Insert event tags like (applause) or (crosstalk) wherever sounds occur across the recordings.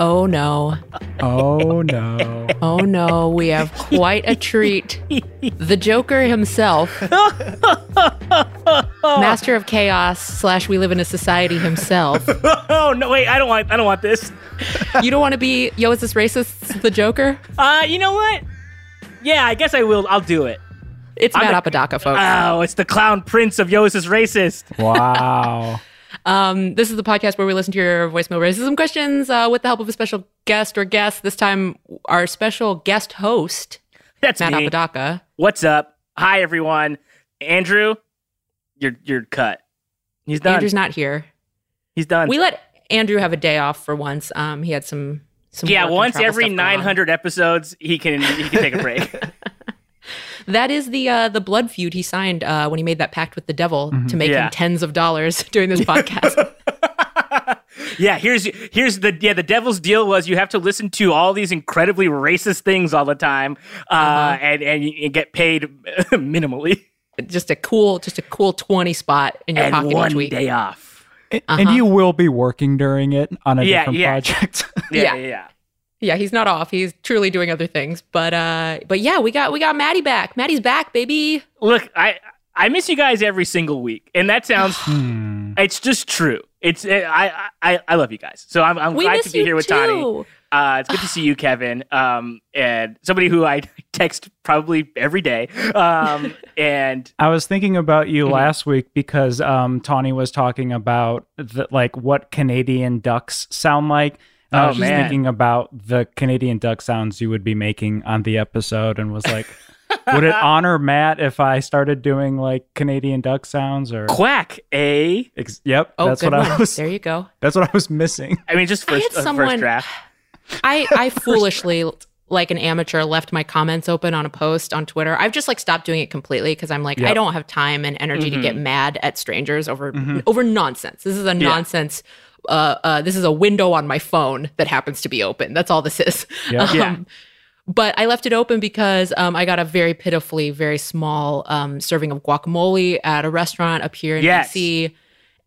Oh no. Oh no. Oh no, we have quite a treat. The Joker himself, Master of Chaos slash We Live in a Society himself. (laughs) oh no, wait, I don't want I don't want this. You don't want to be Yo, is this racist? The Joker? Uh, you know what? Yeah, I guess I will. I'll do it. It's I'm Matt a- Apodaca, folks. Oh, it's the clown prince of Yo's is racist. Wow. Um, this is the podcast where we listen to your voicemail racism questions uh, with the help of a special guest or guest. This time, our special guest host, That's Matt me. Apodaca. What's up? Hi everyone. Andrew, you're you're cut. He's done. Andrew's not here. He's done. We let Andrew have a day off for once. Um, he had some some yeah, once every stuff going on. 900 episodes, he can he can take a break. (laughs) That is the uh, the blood feud he signed uh, when he made that pact with the devil to make Yeah. him tens of dollars (laughs) during this podcast. (laughs) yeah, here's here's the yeah the devil's deal was you have to listen to all these incredibly racist things all the time, uh, Uh-huh. and and you get paid (laughs) minimally just a cool, just a cool twenty spot in your and pocket one each week. day off. And Uh-huh. you will be working during it on a Yeah, different yeah. project. Yeah, Yeah. yeah. Yeah. Yeah, he's not off. He's truly doing other things. But uh, but yeah, we got we got Maddie back. Maddie's back, baby. Look, I I miss you guys every single week, and that sounds (sighs) Hmm. it's just true. It's I I I love you guys, so I'm I'm We glad to be here with too. Tawny. Uh, it's good to see you, (sighs) Kevin. Um, and somebody who I (laughs) text probably every day. Um, (laughs) and I was thinking about you Mhm. last week because um, Tawny was talking about the, like what Canadian ducks sound like. And I Oh, was just man. thinking about the Canadian duck sounds you would be making on the episode, and was like, would it (laughs) honor Matt if I started doing like Canadian duck sounds? Or quack, eh? Ex- yep, Oh, that's good what one. I was. There you go. (laughs) That's what I was missing. I mean, just I first had uh, someone- first draft. I I (laughs) foolishly like an amateur left my comments open on a post on Twitter. I've just like stopped doing it completely because I'm like I don't have time and energy to get mad at strangers over Mhm. over nonsense. This is a Yeah. nonsense. Uh, uh, this is a window on my phone that happens to be open. That's all this is. Yep. (laughs) Yeah. But I left it open because um, I got a very pitifully, very small um, serving of guacamole at a restaurant up here in Yes. DC.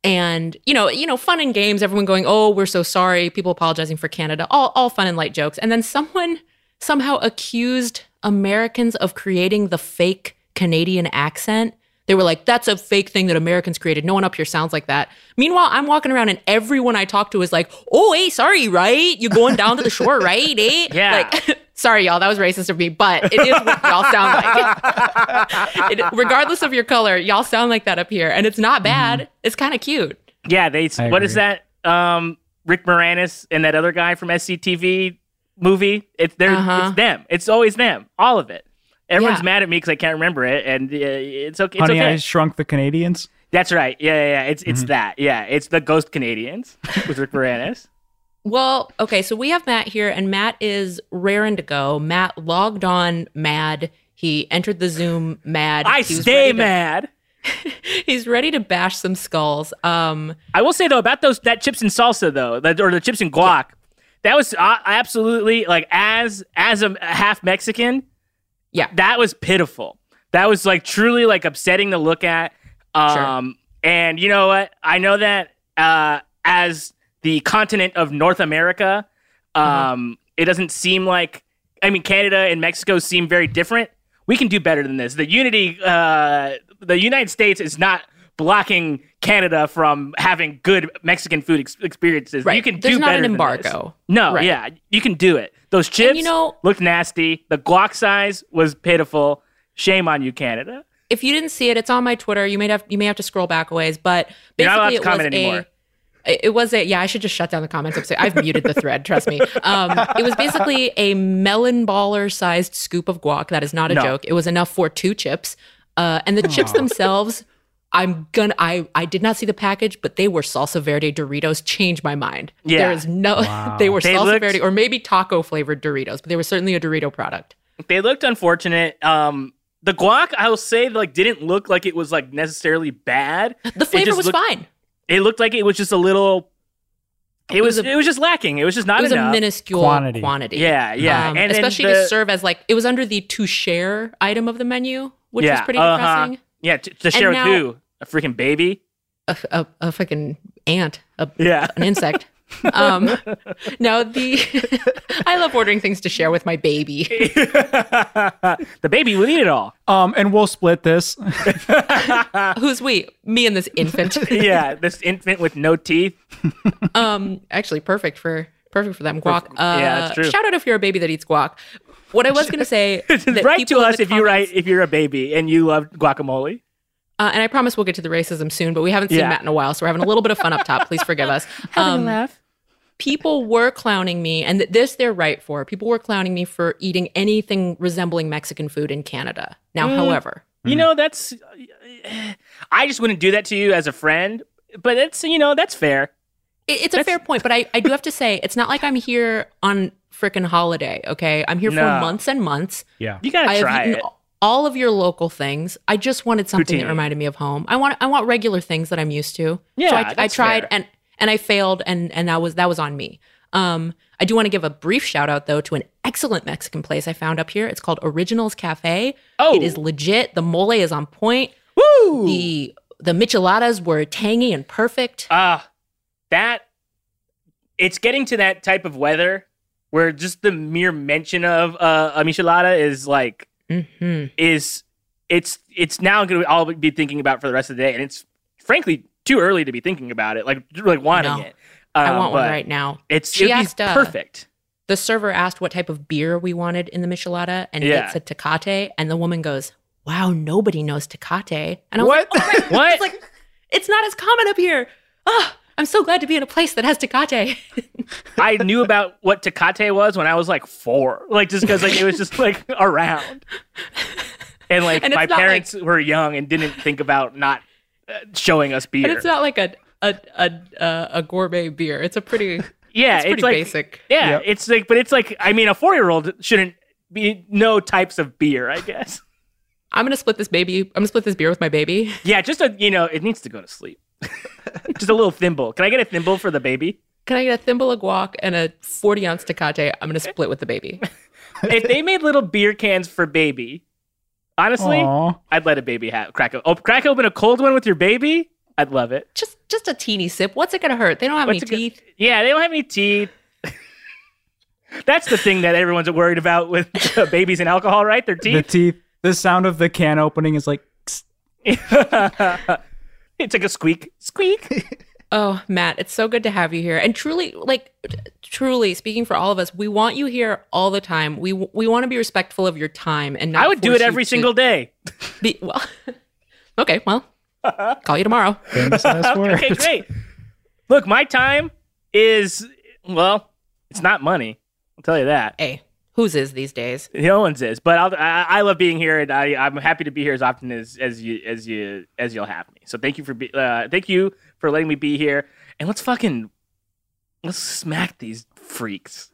And you know, you know, fun and games. Everyone going, "Oh, we're so sorry." People apologizing for Canada. All, all fun and light jokes. And then someone somehow accused Americans of creating the fake Canadian accent. They were like, "That's a fake thing that Americans created. No one up here sounds like that." Meanwhile, I'm walking around and everyone I talk to is like, "Oh, hey, sorry, right? You're going down to the shore, (laughs) right? Eh?" Yeah. Like, (laughs) sorry, y'all, that was racist of me, but it is what y'all sound like. (laughs) It- regardless of your color, y'all sound like that up here, and it's not bad. It's kind of cute. Yeah, they. I What is agree. that? Um, Rick Moranis and that other guy from SCTV movie. It's they're Uh-huh. it's them. It's always them. All of it. Everyone's Yeah. mad at me because I can't remember it, and uh, it's okay. It's Honey, okay. I shrunk the Canadians. That's right. Yeah, yeah, yeah. It's Mm-hmm. it's that. Yeah, it's the Ghost Canadians with Rick Moranis. (laughs) Well, okay, so we have Matt here, and Matt is raring to go. Matt logged on mad. He entered the Zoom mad. I stay to- mad. (laughs) he's ready to bash some skulls. Um, I will say though about those that chips and salsa though, that, or the chips and guac, that was uh, absolutely like as as a half Mexican, Yeah. that was pitiful. That was like truly like upsetting to look at. Um, and you know what? I know that uh, as the continent of North America, um, Uh-huh. it doesn't seem like. I mean, Canada and Mexico seem very different. We can do better than this. The unity, uh, the United States is not blocking Canada from having good Mexican food ex- experiences. Right. You can There's do not better an than this. embargo. No, Right. yeah, you can do it. Those chips you know- looked nasty. The guac size was pitiful. Shame on you, Canada. if you didn't see it, it's on my Twitter. You may have you may have to scroll back a ways, but You're not allowed basically to it was comment anymore. a. It was a yeah. I should just shut down the comments. episode. I've muted the thread. Trust me. Um, it was basically a melon baller sized scoop of guac. That is not a No. joke. It was enough for two chips, uh, and the chips themselves. I'm gonna. I I did not see the package, but they were salsa verde Doritos. Changed my mind. Yeah. there is no. (laughs) Wow. they were They salsa looked- verde or maybe taco flavored Doritos, but they were certainly a Dorito product. They looked unfortunate. Um, the guac, I will say, like didn't look like it was like necessarily bad. The flavor was looked- fine. It looked like it was just a little. It, It was, was a- it was just lacking. It was just not it was enough. a minuscule Quantity. quantity. Yeah, yeah. Um, And especially the- to serve as like it was under the to share item of the menu, which yeah, was pretty uh-huh. depressing. Yeah, to, to share with now- who? A freaking baby. A, a, a fucking ant, a, Yeah. an insect. (laughs) Um, now the (laughs) I love ordering things to share with my baby. (laughs) the baby will eat it all. Um, and we'll split this. Who's we? Me and this infant. Yeah, this infant with no teeth. um, actually, perfect for perfect for them. Guac. Uh, Yeah, that's true. Shout out if you're a baby that eats guac. What I was going to say. (laughs) that write to us if you write if you're a baby and you love guacamole. Uh, and I promise we'll get to the racism soon, but we haven't seen Yeah. Matt in a while, so we're having a little bit of fun up top. Please forgive (laughs) us. Um, laugh. people were clowning me, and th- this they're right for. People were clowning me for eating anything resembling Mexican food in Canada. Now, Mm. however, You know, that's (sighs) I just wouldn't do that to you as a friend, but it's you know, that's fair. it- it's a fair point, but I, I do have to say, it's not like I'm here on frickin' holiday, okay? I'm here for months and months. Yeah. You gotta I try it. all of your local things. I just wanted something Poutine. that reminded me of home. I want I want regular things that I'm used to. Yeah, so I, I tried fair. and and I failed, and and that was that was on me. Um, I do want to give a brief shout out though to an excellent Mexican place I found up here. It's called Originals Cafe. Oh. it is legit. The mole is on point. Woo! The the micheladas were tangy and perfect. Ah, that it's getting to that type of weather where just the mere mention of uh, a michelada is like hmm is it's it's now going to all be thinking about for the rest of the day, and it's frankly too early to be thinking about it, like like wanting No. it. I Um, want one right now. It's She asked, uh, perfect. The server asked what type of beer we wanted in the michelada, and Yeah. it said Tecate, and the woman goes, "Wow, nobody knows Tecate." And I was What? like, "Oh my (laughs) What? It's like it's not as common up here. Ah, I'm so glad to be in a place that has Tecate. (laughs) I knew about what Tecate was when I was like four, like just because like it was just like around, and like And my not parents were young and didn't think about not uh, showing us beer. and it's not like a a a a, a gourmet beer. It's a pretty yeah, it's pretty like basic. yeah, Yep. it's like, but it's like I mean, a four year old shouldn't be know types of beer, I guess. I'm gonna split this baby. I'm gonna split this beer with my baby. Yeah, just a you know, it needs to go to sleep. (laughs) just a little thimble. Can I get a thimble for the baby? Can I get a thimble of guac and a 40 ounce Tecate? I'm gonna split with the baby. (laughs) if they made little beer cans for baby, honestly, Aw. I'd let a baby have crack. o- Oh, crack open a cold one with your baby. I'd love it. Just just a teeny sip. What's it gonna hurt? They don't have What's any it go- teeth. Yeah, they don't have any teeth. (laughs) That's the thing that everyone's worried about with uh, babies and alcohol, right? Their teeth. The teeth. teeth. The sound of the can opening is like. (laughs) it's like a squeak, squeak. (laughs) Oh, Matt, it's so good to have you here. And truly, like, truly speaking for all of us, we want you here all the time. We we want to be respectful of your time and not. I would do it every single day. Be, well, (laughs) okay, well, call you tomorrow. Famous last words. Okay, great. Look, my time is well, it's not money. I'll tell you that. Hey, whose is these days? No one's is, but I'll, I, I love being here, and I, I'm happy to be here as often as, as you as you as you'll have me. So thank you for be, uh, thank you for letting me be here, and let's fucking let's smack these freaks.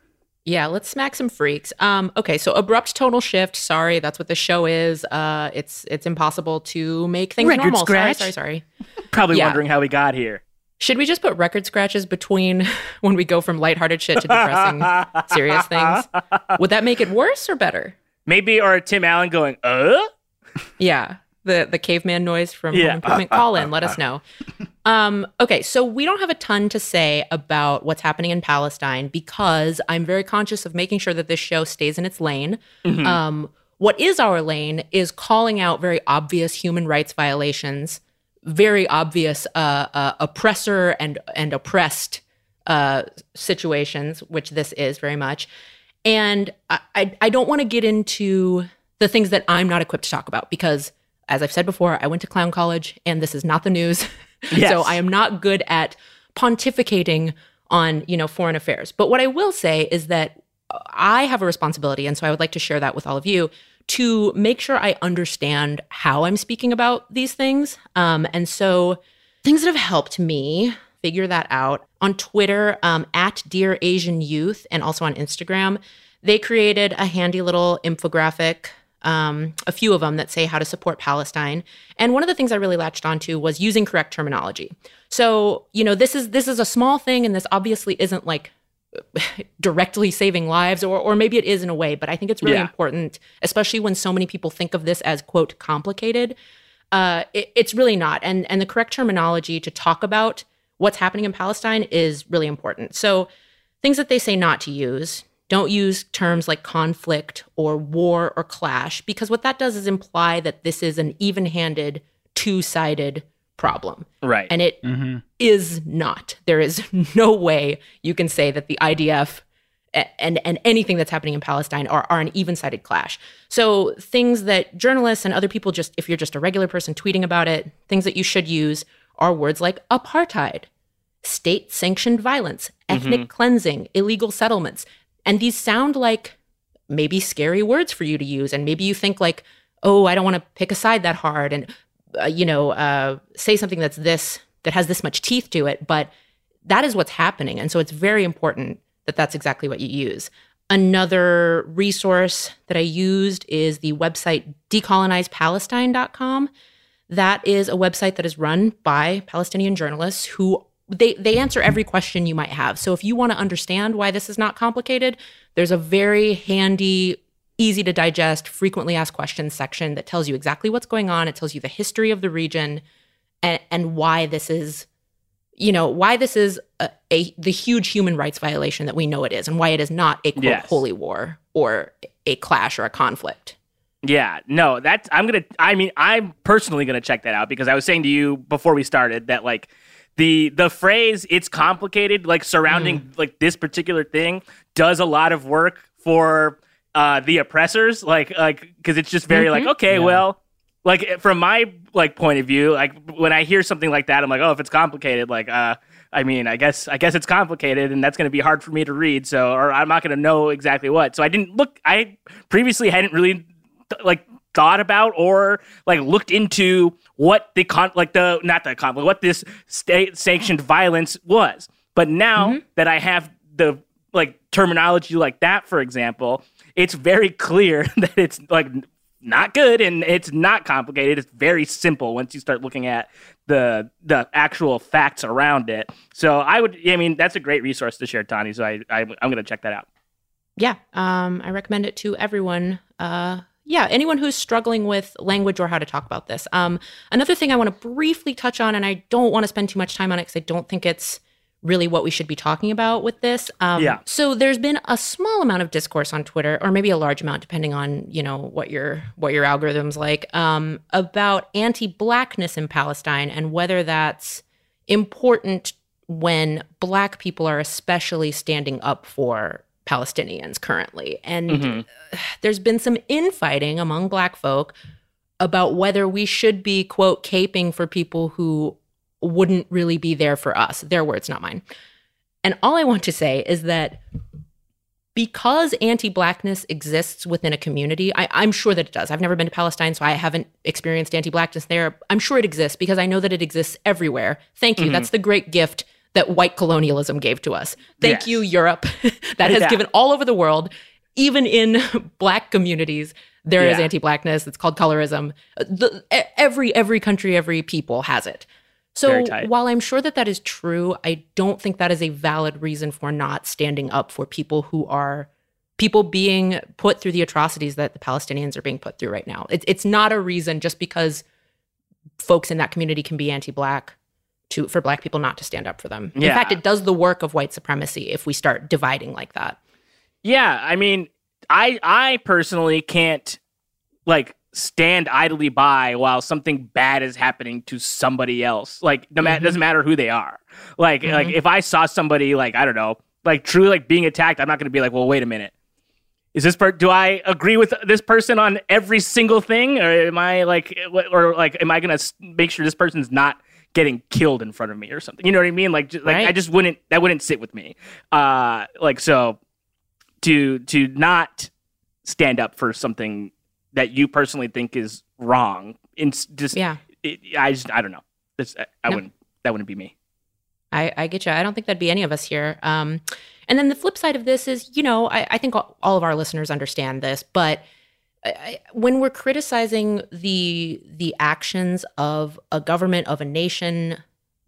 Yeah, let's smack some freaks. Um, okay, so abrupt tonal shift. Sorry, that's what the show is. Uh, it's it's impossible to make things Record normal. scratch. Sorry, sorry, sorry. Probably Yeah. wondering how we got here. Should we just put record scratches between (laughs) when we go from lighthearted shit to depressing (laughs) serious things? Would that make it worse or better? Maybe or Tim Allen going, uh? Yeah, the the caveman noise from Yeah. Home Improvement. Call in, let us know. Um, okay, so we don't have a ton to say about what's happening in Palestine because I'm very conscious of making sure that this show stays in its lane. Um, what is our lane is calling out very obvious human rights violations, very obvious uh, uh, oppressor and and oppressed uh, situations, which this is very much. And I, I, don't want to get into the things that I'm not equipped to talk about because, as I've said before, I went to clown college and this is not the news. (laughs) Yes. so I am not good at pontificating on, you know, foreign affairs. But what I will say is that I have a responsibility, and so I would like to share that with all of you to make sure I understand how I'm speaking about these things. Um, and so things that have helped me figure that out on Twitter um, at Dear Asian Youth and also on Instagram, they created a handy little infographic. Um, a few of them that say how to support Palestine, and one of the things I really latched onto was using correct terminology. So, you know, this is this is a small thing, and this obviously isn't like (laughs) directly saving lives or or maybe it is in a way but i think it's really Yeah. important especially when so many people think of this as quote complicated uh it, it's really not and and the correct terminology to talk about what's happening in Palestine is really important. So, things that they say not to use don't use terms like conflict or war or clash, because what that does is imply that this is an even handed, two sided problem. Right. And it is hmm not. There is (laughs) no way you can say that the IDF and and anything that's happening in Palestine are, are an even-sided clash. So things that journalists and other people just if you're just a regular person tweeting about it, things that you should use are words like apartheid, state sanctioned violence, ethnic cleansing, illegal settlements. And these sound like maybe scary words for you to use and maybe you think like, "Oh, I don't want to pick a side that hard and uh, you know, uh, say something that's this that has this much teeth to it, but that is what's happening. And so it's very important that that's exactly what you use. Another resource that I used is the website decolonizepalestine.com. That is a website that is run by Palestinian journalists who they they answer every question you might have. So if you want to understand why this is not complicated, there's a very handy easy to digest, frequently asked questions section that tells you exactly what's going on. It tells you the history of the region and, and why this is, you know, why this is a, a the huge human rights violation that we know it is, and why it is not a quote Yes. holy war or a clash or a conflict. Yeah, no, that's I'm gonna. I mean, I'm personally gonna check that out because I was saying to you before we started that like the the phrase "it's complicated" like surrounding mm. like this particular thing does a lot of work for uh the oppressors, like like because it's just very like okay, Yeah. well, like from my like point of view, like when I hear something like that, I'm like, oh, if it's complicated, like uh. I mean, I guess I guess it's complicated, and that's going to be hard for me to read. So, or I'm not going to know exactly what. So, I didn't look. I previously hadn't really like thought about or like looked into what the con like the not the conflict what this state sanctioned violence was but now that i have the like terminology like that for example it's very clear (laughs) that it's like not good and it's not complicated it's very simple once you start looking at the the actual facts around it so i would i mean that's a great resource to share Tawny so i, I i'm gonna check that out Yeah, um, I recommend it to everyone. Uh, yeah, anyone who's struggling with language or how to talk about this. Um, another thing I want to briefly touch on, and I don't want to spend too much time on it because I don't think it's really what we should be talking about with this. Um, Yeah. So there's been a small amount of discourse on Twitter, or maybe a large amount, depending on you know what your what your algorithms like, um, about anti-blackness in Palestine and whether that's important when black people are especially standing up for Palestinians currently. And there's been some infighting among black folk about whether we should be, quote, caping for people who wouldn't really be there for us. Their words, not mine. And all I want to say is that because anti blackness exists within a community, I, I'm sure that it does. I've never been to Palestine, so I haven't experienced anti blackness there. I'm sure it exists because I know that it exists everywhere. Thank you. Mm-hmm. That's the great gift that white colonialism gave to us. Thank Yes. you, Europe. (laughs) that has Yeah. given all over the world, even in (laughs) black communities, there is Yeah. anti blackness. It's called colorism. The, every, every country, every people has it. So while I'm sure that that is true, I don't think that is a valid reason for not standing up for people who are people being put through the atrocities that the Palestinians are being put through right now. It's it's not a reason just because folks in that community can be anti-black to for black people not to stand up for them. In fact, it does the work of white supremacy if we start dividing like that. Yeah, I mean, I I personally can't like stand idly by while something bad is happening to somebody else. Like no matter doesn't matter who they are. Like like if I saw somebody like I don't know, like truly like being attacked, I'm not going to be like, "Well, wait a minute. Is this per do I agree with this person on every single thing or am I like or like am I going to make sure this person's not getting killed in front of me or something? You know what I mean? Like ju- like I just wouldn't that wouldn't sit with me. Uh like so to to not stand up for something that you personally think is wrong. In just Yeah. it, I just I don't know. This I, I No. wouldn't that wouldn't be me. I, I get you. I don't think that'd be any of us here. Um, and then the flip side of this is, you know, I, I think all, all of our listeners understand this, but I, when we're criticizing the the actions of a government, of a nation,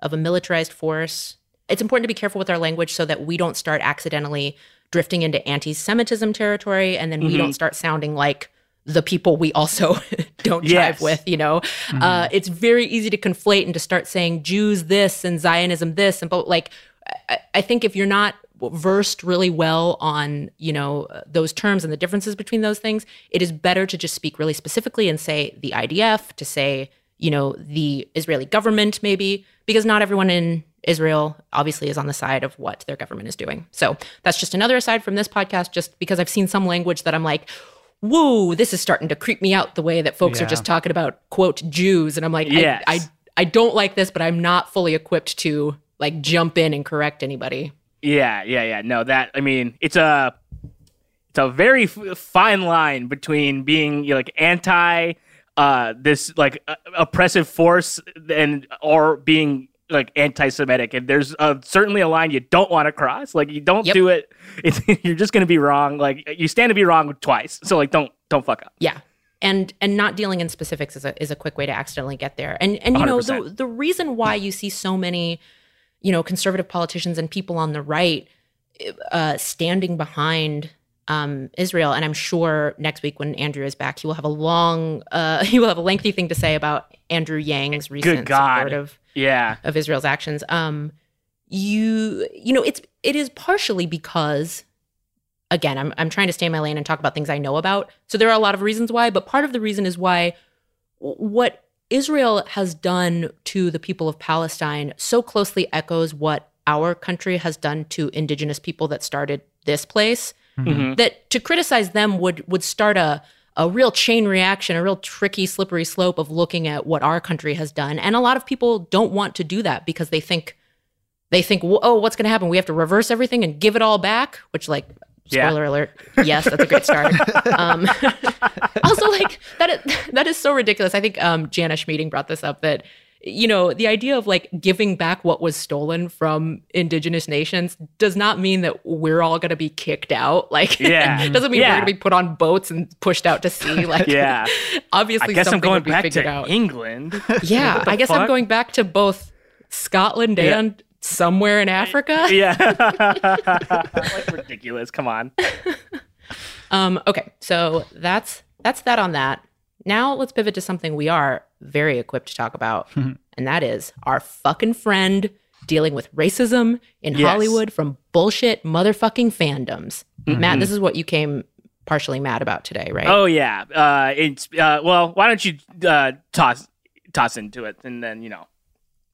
of a militarized force, it's important to be careful with our language so that we don't start accidentally drifting into anti-Semitism territory, and then we Mhm. don't start sounding like the people we also (laughs) don't Yes. jive with. You know, uh, it's very easy to conflate and to start saying Jews this and Zionism this, and but like I, I think if you're not versed really well on you know those terms and the differences between those things, it is better to just speak really specifically and say the IDF, to say you know the Israeli government maybe, because not everyone in Israel obviously is on the side of what their government is doing. So that's just another aside from this podcast, just because I've seen some language that I'm like, whoa, this is starting to creep me out the way that folks are just talking about quote Jews. And I'm like, Yes. I, I I don't like this, but I'm not fully equipped to like jump in and correct anybody. Yeah, yeah, yeah. No, that I mean, it's a it's a very f- fine line between being you know, like anti uh this like uh, oppressive force and or being like anti-Semitic, and there's uh, certainly a line you don't want to cross. Like you don't Yep. do it; (laughs) it's, you're just going to be wrong. Like you stand to be wrong twice. So like, don't don't fuck up. Yeah. And and not dealing in specifics is a is a quick way to accidentally get there. And and you know the the reason why you see so many, you know, conservative politicians and people on the right uh, standing behind um, Israel, and I'm sure next week when Andrew is back, he will have a long, uh, (laughs) he will have a lengthy thing to say about Andrew Yang's recent support of Yeah, of Israel's actions. Um, you you know it's it is partially because again I'm I'm trying to stay in my lane and talk about things I know about. So there are a lot of reasons why, but part of the reason is why what Israel has done to the people of Palestine so closely echoes what our country has done to indigenous people that started this place Mhm. that to criticize them would would start a a real chain reaction, a real tricky, slippery slope of looking at what our country has done. And a lot of people don't want to do that because they think they think, oh, what's going to happen? We have to reverse everything and give it all back. Which, like, Yeah. spoiler alert, yes, that's a great start. (laughs) um, (laughs) also, like that is, (laughs) that is so ridiculous. I think um, Jana Schmieding brought this up that you know the idea of like giving back what was stolen from indigenous nations does not mean that we're all going to be kicked out. (laughs) Like, Yeah. doesn't mean Yeah. we're going to be put on boats and pushed out to sea. Like, yeah. (laughs) obviously, I guess I'm something going would be back figured to out. England. (laughs) Yeah, I guess I'm going back to both Scotland Yeah. and somewhere in Africa. yeah, like ridiculous. Come on. Um, okay, so that's that's that on that. Now let's pivot to something we are very equipped to talk about, (laughs) and that is our fucking friend dealing with racism in Yes. Hollywood from bullshit motherfucking fandoms. Matt, this is what you came partially mad about today, right? Oh yeah. Uh, it's uh, well. Why don't you uh, toss toss into it, and then you know.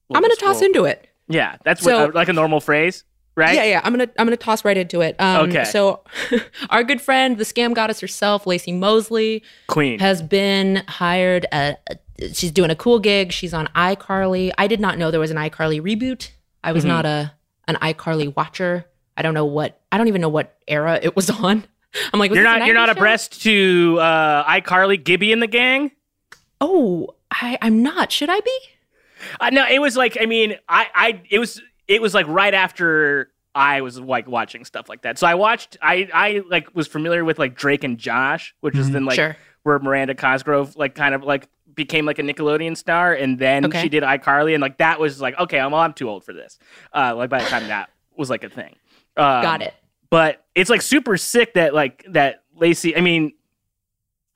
we'll I'm gonna just- toss into it. Yeah, that's So- what, uh, like a normal phrase, right? Yeah, yeah. I'm gonna I'm gonna toss right into it. Um, Okay. So, (laughs) our good friend, the scam goddess herself, Laci Mosley, Queen. has been hired. At, she's doing a cool gig. She's on iCarly. I did not know there was an iCarly reboot. I was Mhm. not a an iCarly watcher. I don't know what. I don't even know what era it was (laughs) on. I'm like, you're not you're not show? abreast to uh, iCarly, Gibby, and the gang. Oh, I, I'm not. Should I be? Uh, no, it was like I mean, I I it was it was like right after I was like watching stuff like that. So I watched I I like was familiar with like Drake and Josh, which is Mhm. then like sure. where Miranda Cosgrove like kind of like became like a Nickelodeon star, and then Okay. she did iCarly, and like that was like okay, I'm I'm too old for this. Uh, like by the time that was like a thing. Um, Got it. But it's like super sick that like that Laci. I mean,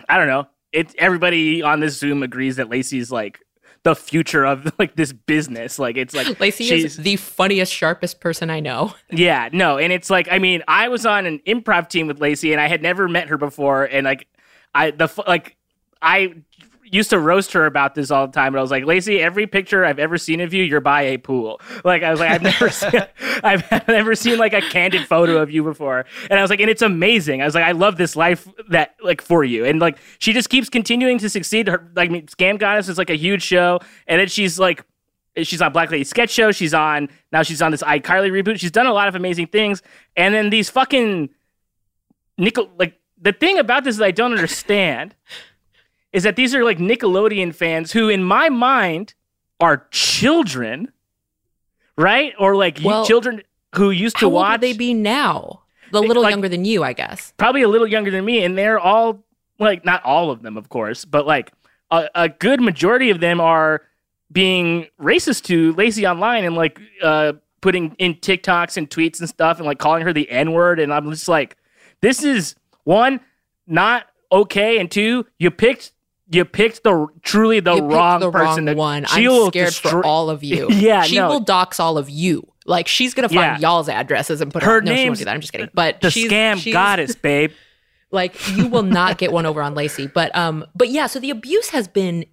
I don't know. It everybody on this Zoom agrees that Laci's like the future of (laughs) like this business. Like it's like Laci she's- is the funniest, sharpest person I know. (laughs) yeah, no, and it's like I mean, I was on an improv team with Laci, and I had never met her before, and like I the like I used to roast her about this all the time, but I was like, Laci, every picture I've ever seen of you, you're by a pool. Like I was like, I've never (laughs) seen, I've (laughs) never seen like a candid photo of you before, and I was like, and it's amazing. I was like, I love this life that like for you, and like she just keeps continuing to succeed. Her like I mean, Scam Goddess is like a huge show, and then she's like she's on Black Lady Sketch Show. She's on now. She's on this iCarly reboot. She's done a lot of amazing things. And then these fucking nickel like the thing about this that I don't understand is that these are like Nickelodeon fans who, in my mind, are children, right? Or like Well, children who used to How old watch. would they be now? A little Like- younger than you, I guess. probably a little younger than me, and they're all like not all of them, of course, but like a, a good majority of them are being racist to Laci online and like uh, putting in TikToks and tweets and stuff and like calling her the N word, and I'm just like, this is one not okay, and two, you picked you picked the truly the you wrong the person. wrong to- one. she I'm scared for destroy- all of (laughs) you. Yeah, she no. will dox all of you. Like she's gonna find Yeah. y'all's addresses and put Her it. No, she won't do that. I'm just kidding. But the she's, scam she's, goddess, (laughs) babe. Like you will not get one over on Laci. But um, but yeah. So the abuse has been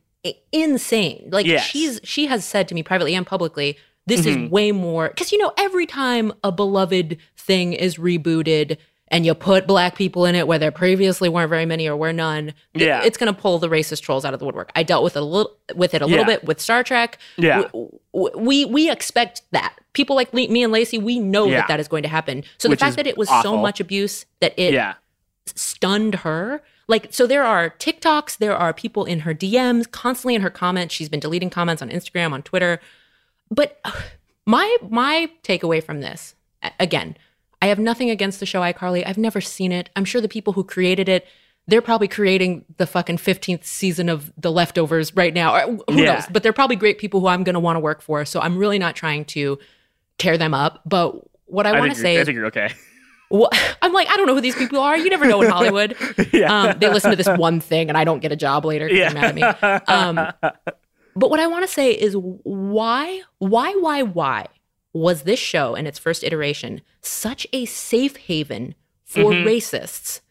insane. Like Yes. she's she has said to me privately and publicly, this Mhm. is way more because you know every time a beloved thing is rebooted and you put black people in it where there previously weren't very many or were none, Yeah. it's going to pull the racist trolls out of the woodwork. I dealt with it a little with it a little bit with Star Trek. Yeah. W- w- we we expect that people like me and Laci, we know Yeah. that that is going to happen. So Which the fact that it was so much abuse that it yeah. stunned her. Like, so there are TikToks, there are people in her DMs, constantly in her comments. She's been deleting comments on Instagram, on Twitter. But uh, my my takeaway from this, again, I have nothing against the show iCarly. I've never seen it. I'm sure the people who created it, they're probably creating the fucking 15th season of The Leftovers right now. Or who Yeah. knows? But they're probably great people who I'm going to want to work for. So I'm really not trying to tear them up. But what I, I, want to say I think you're okay. Wha- I'm like, I don't know who these people are. You never know in (laughs) Hollywood. Yeah. Um, they listen to this one thing and I don't get a job later because they're mad at me. Um, but what I want to say is why, why, why, why was this show in its first iteration such a safe haven for Mhm. racists?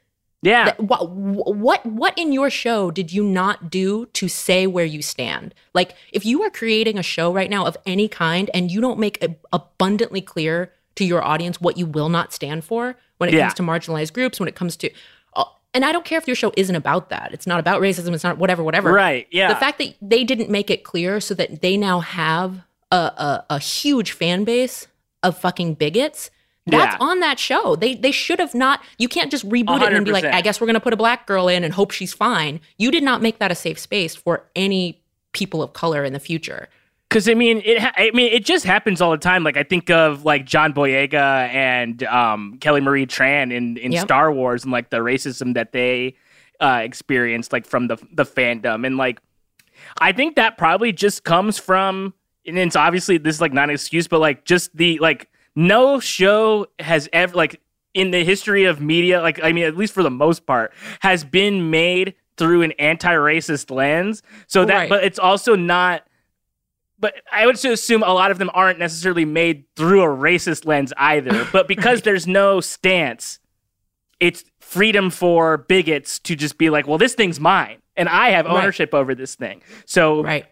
yeah. That- what, what, what in your show did you not do to say where you stand? Like, if you are creating a show right now of any kind and you don't make it abundantly clear to your audience what you will not stand for when it Yeah. comes to marginalized groups, when it comes to, uh, and I don't care if your show isn't about that. It's not about racism. It's not whatever, whatever. Right. Yeah. The fact that they didn't make it clear so that they now have a, a, a huge fan base of fucking bigots. That's Yeah. on that show. They they should have not. You can't just reboot it and be like, I guess we're gonna put a black girl in and hope she's fine. You did not make that a safe space for any people of color in the future. Because I mean, it. Ha- I mean, it just happens all the time. Like I think of like John Boyega and um, Kelly Marie Tran in in Yep. Star Wars and like the racism that they uh, experienced, like from the the fandom, and like I think that probably just comes from, and it's obviously this is like not an excuse, but like just the like no show has ever like in the history of media, like I mean, at least for the most part, has been made through an anti-racist lens. So that, Right. but it's also not but I would assume a lot of them aren't necessarily made through a racist lens either. (laughs) But because there's no stance, it's freedom for bigots to just be like, well, this thing's mine and I have Right. ownership over this thing. So Right.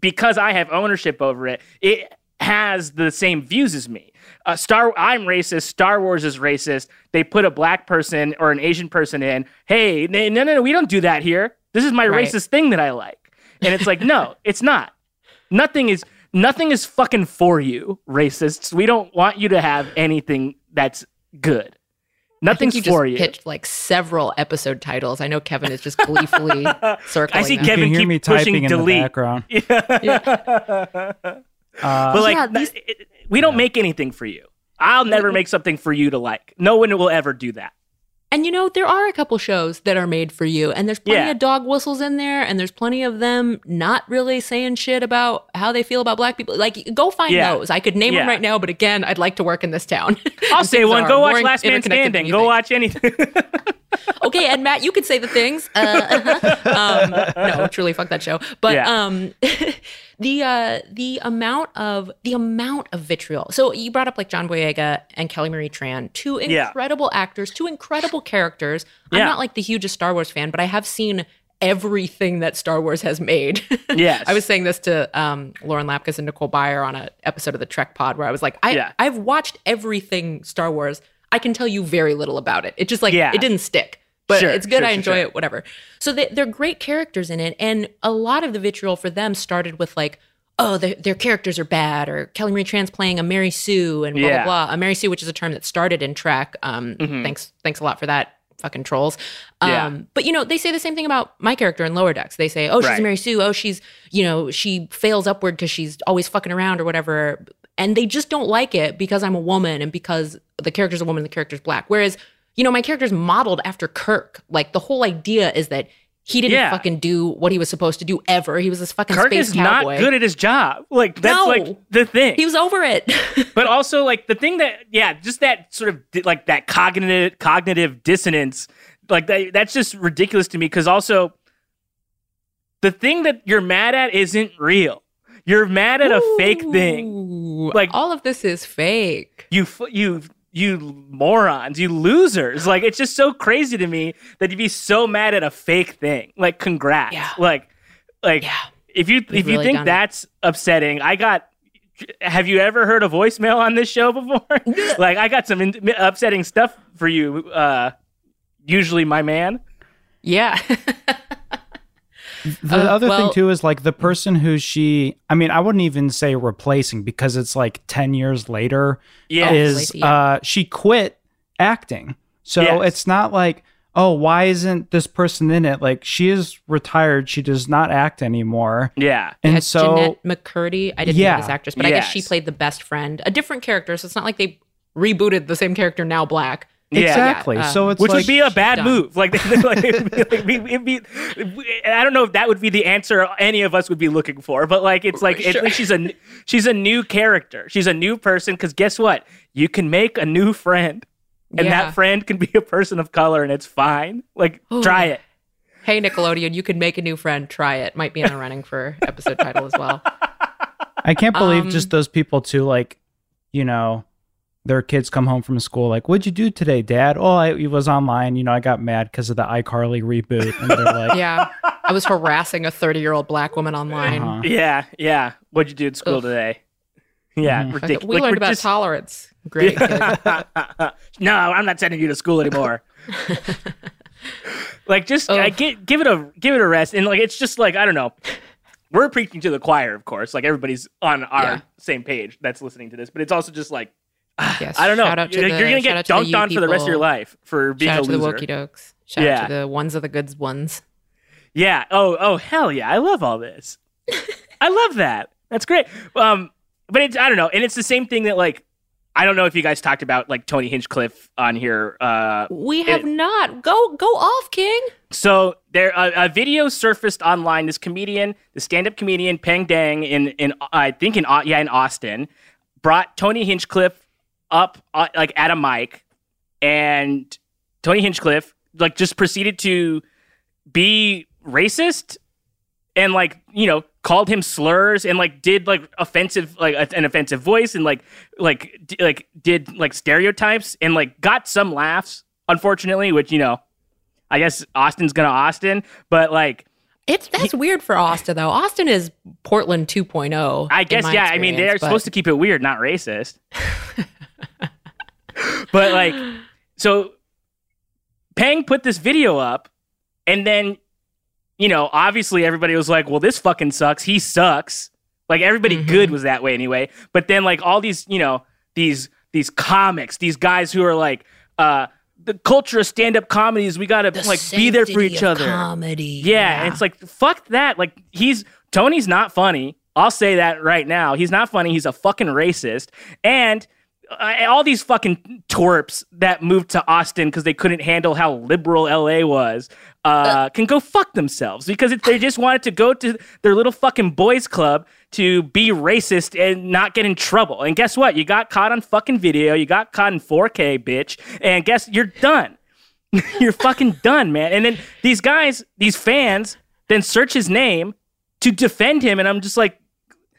Because I have ownership over it, it has the same views as me. Uh, Star, I'm racist. Star Wars is racist. They put a black person or an Asian person in. Hey, no, no, no, we don't do that here. This is my Right. racist thing that I like. And it's like, (laughs) no, it's not. Nothing is nothing is fucking for you, racists. We don't want you to have anything that's good. I think Nothing's you just you. pitched like several episode titles. I know Kevin is just gleefully circling. (laughs) I see them. Kevin you can hear keep me pushing typing in delete. the background. (laughs) Yeah, but Uh, like, Yeah, these- it- we don't make anything for you. I'll never make something for you to like. No one will ever do that. And you know, there are a couple shows that are made for you, and there's plenty Yeah. of dog whistles in there, and there's plenty of them not really saying shit about how they feel about black people. Like, go find Yeah. those. I could name Yeah. them right now, but again, I'd like to work in this town. I'll (laughs) say one. Go watch Last Man Standing. Go watch anything. (laughs) okay, and Matt, you could say the things. Uh, uh-huh. um, no, truly, fuck that show. But Yeah. um, (laughs) the uh, the amount of the amount of vitriol. So you brought up like John Boyega and Kelly Marie Tran, two Yeah. incredible actors, two incredible characters. I'm Yeah. not like the hugest Star Wars fan, but I have seen everything that Star Wars has made. (laughs) Yes. I was saying this to um, Lauren Lapkus and Nicole Byer on an episode of the Trek Pod where I was like, I, Yeah. I've watched everything Star Wars. I can tell you very little about it. It just like Yeah. it didn't stick. But Sure, it's good. sure, I enjoy sure. it. Whatever. So they, they're great characters in it, and a lot of the vitriol for them started with like, oh, their, their characters are bad, or Kelly Marie Tran's playing a Mary Sue, and blah Yeah. blah blah. A Mary Sue, which is a term that started in Trek. Um, Mhm. thanks, thanks a lot for that. Fucking trolls. Um, Yeah. but you know, they say the same thing about my character in Lower Decks. They say, oh, she's Right. a Mary Sue. Oh, she's, you know, she fails upward because she's always fucking around or whatever. And they just don't like it because I'm a woman and because the character's a woman and the character's black. Whereas, you know, my character's modeled after Kirk. Like the whole idea is that he didn't Yeah. fucking do what he was supposed to do ever. He was this fucking Kirk space is cowboy. not good at his job. Like that's No. like the thing. he was over it. (laughs) but also like the thing that yeah, just that sort of like that cognitive cognitive dissonance. Like that, that's just ridiculous to me because also the thing that you're mad at isn't real. You're mad at a fake thing. Like- all of this is fake. You you you morons, you losers. Like it's just so crazy to me that you'd be so mad at a fake thing. Like congrats. Yeah. Like like Yeah. if you if you think done it. that's upsetting, I got have you ever heard a voicemail on this show before? (laughs) like I got some in- upsetting stuff for you uh usually my man. Yeah. (laughs) The Uh, other well- thing too is like the person who she I mean, I wouldn't even say replacing because it's like 10 years later Yeah. is Yeah. uh she quit acting. So Yes. it's not like, oh, why isn't this person in it? Like she is retired, she does not act anymore. Yeah. And Yeah, so Jennette McCurdy, I didn't Yeah. know this actress, but I guess she played the best friend, a different character. So it's not like they rebooted the same character now black. Yeah. exactly. Yeah, so um, it's Which like would be a bad done. move. Like, (laughs) like, it'd be, like, we- it'd be, I don't know if that would be the answer any of us would be looking for, but like, it's like, it's Sure. like she's a, she's a new character. She's a new person. Cause guess what? You can make a new friend and Yeah. that friend can be a person of color and it's fine. Like, (gasps) Ooh. try it. Hey, Nickelodeon, you can make a new friend. Try it. Might be in the running for episode title as well. I can't believe Um, just those people too like, you know, their kids come home from school like, "What'd you do today, Dad?" Oh, I it was online. You know, I got mad because of the iCarly reboot, and they're like, Yeah. I was harassing a 30 year old black woman online. Uh-huh. Yeah. Yeah. What'd you do at school Ugh. today? Yeah. Mhm. Like, Ridiculous. we learned about tolerance. Great. (laughs) no, I'm not sending you to school anymore. (laughs) like, just I get give it a give it a rest, and like it's just like I don't know. We're preaching to the choir, of course. Like everybody's on our Yeah. same page that's listening to this, but it's also just like Yes. I don't know. Shout out to You're, the, you're gonna shout get dunked on for the rest of your life for being Shout a out to the loser. Wokey Dokes. Shout Yeah. out to the ones of the goods ones. Yeah. Oh, oh, hell yeah! I love all this. (laughs) I love that. That's great. Um, but it's I don't know, and it's the same thing that like I don't know if you guys talked about like Tony Hinchcliffe on here. Uh, We have not. Go go off, King. So there, a, a video surfaced online. This comedian, the stand-up comedian Peng Dang, in in I think in yeah in Austin, brought Tony Hinchcliffe up uh, like at a mic, and Tony Hinchcliffe like just proceeded to be racist and like you know called him slurs and like did like offensive like a- an offensive voice and like like d- like did like stereotypes and like got some laughs unfortunately which you know I guess Austin's gonna Austin, but like It's that's weird for Austin though. Austin is Portland 2.0. I guess yeah. I mean, they're but- supposed to keep it weird, not racist. (laughs) (laughs) but like, so Pang put this video up, and then you know, obviously everybody was like, "Well, this fucking sucks. He sucks." Like everybody Mhm. good was that way anyway. But then like all these, you know, these these comics, these guys who are like, uh, the culture of stand up comedies, we gotta The like be there for each other. Comedy. Yeah, and it's like fuck that. Like he's Tony's not funny. I'll say that right now. He's not funny. He's a fucking racist. And uh, all these fucking twerps that moved to Austin because they couldn't handle how liberal LA was uh, can go fuck themselves because it, they just wanted to go to their little fucking boys club to be racist and not get in trouble. And guess what? You got caught on fucking video. You got caught in 4K, bitch. And guess you're done. (laughs) you're fucking done, man. And then these guys, these fans, then search his name to defend him, and I'm just like,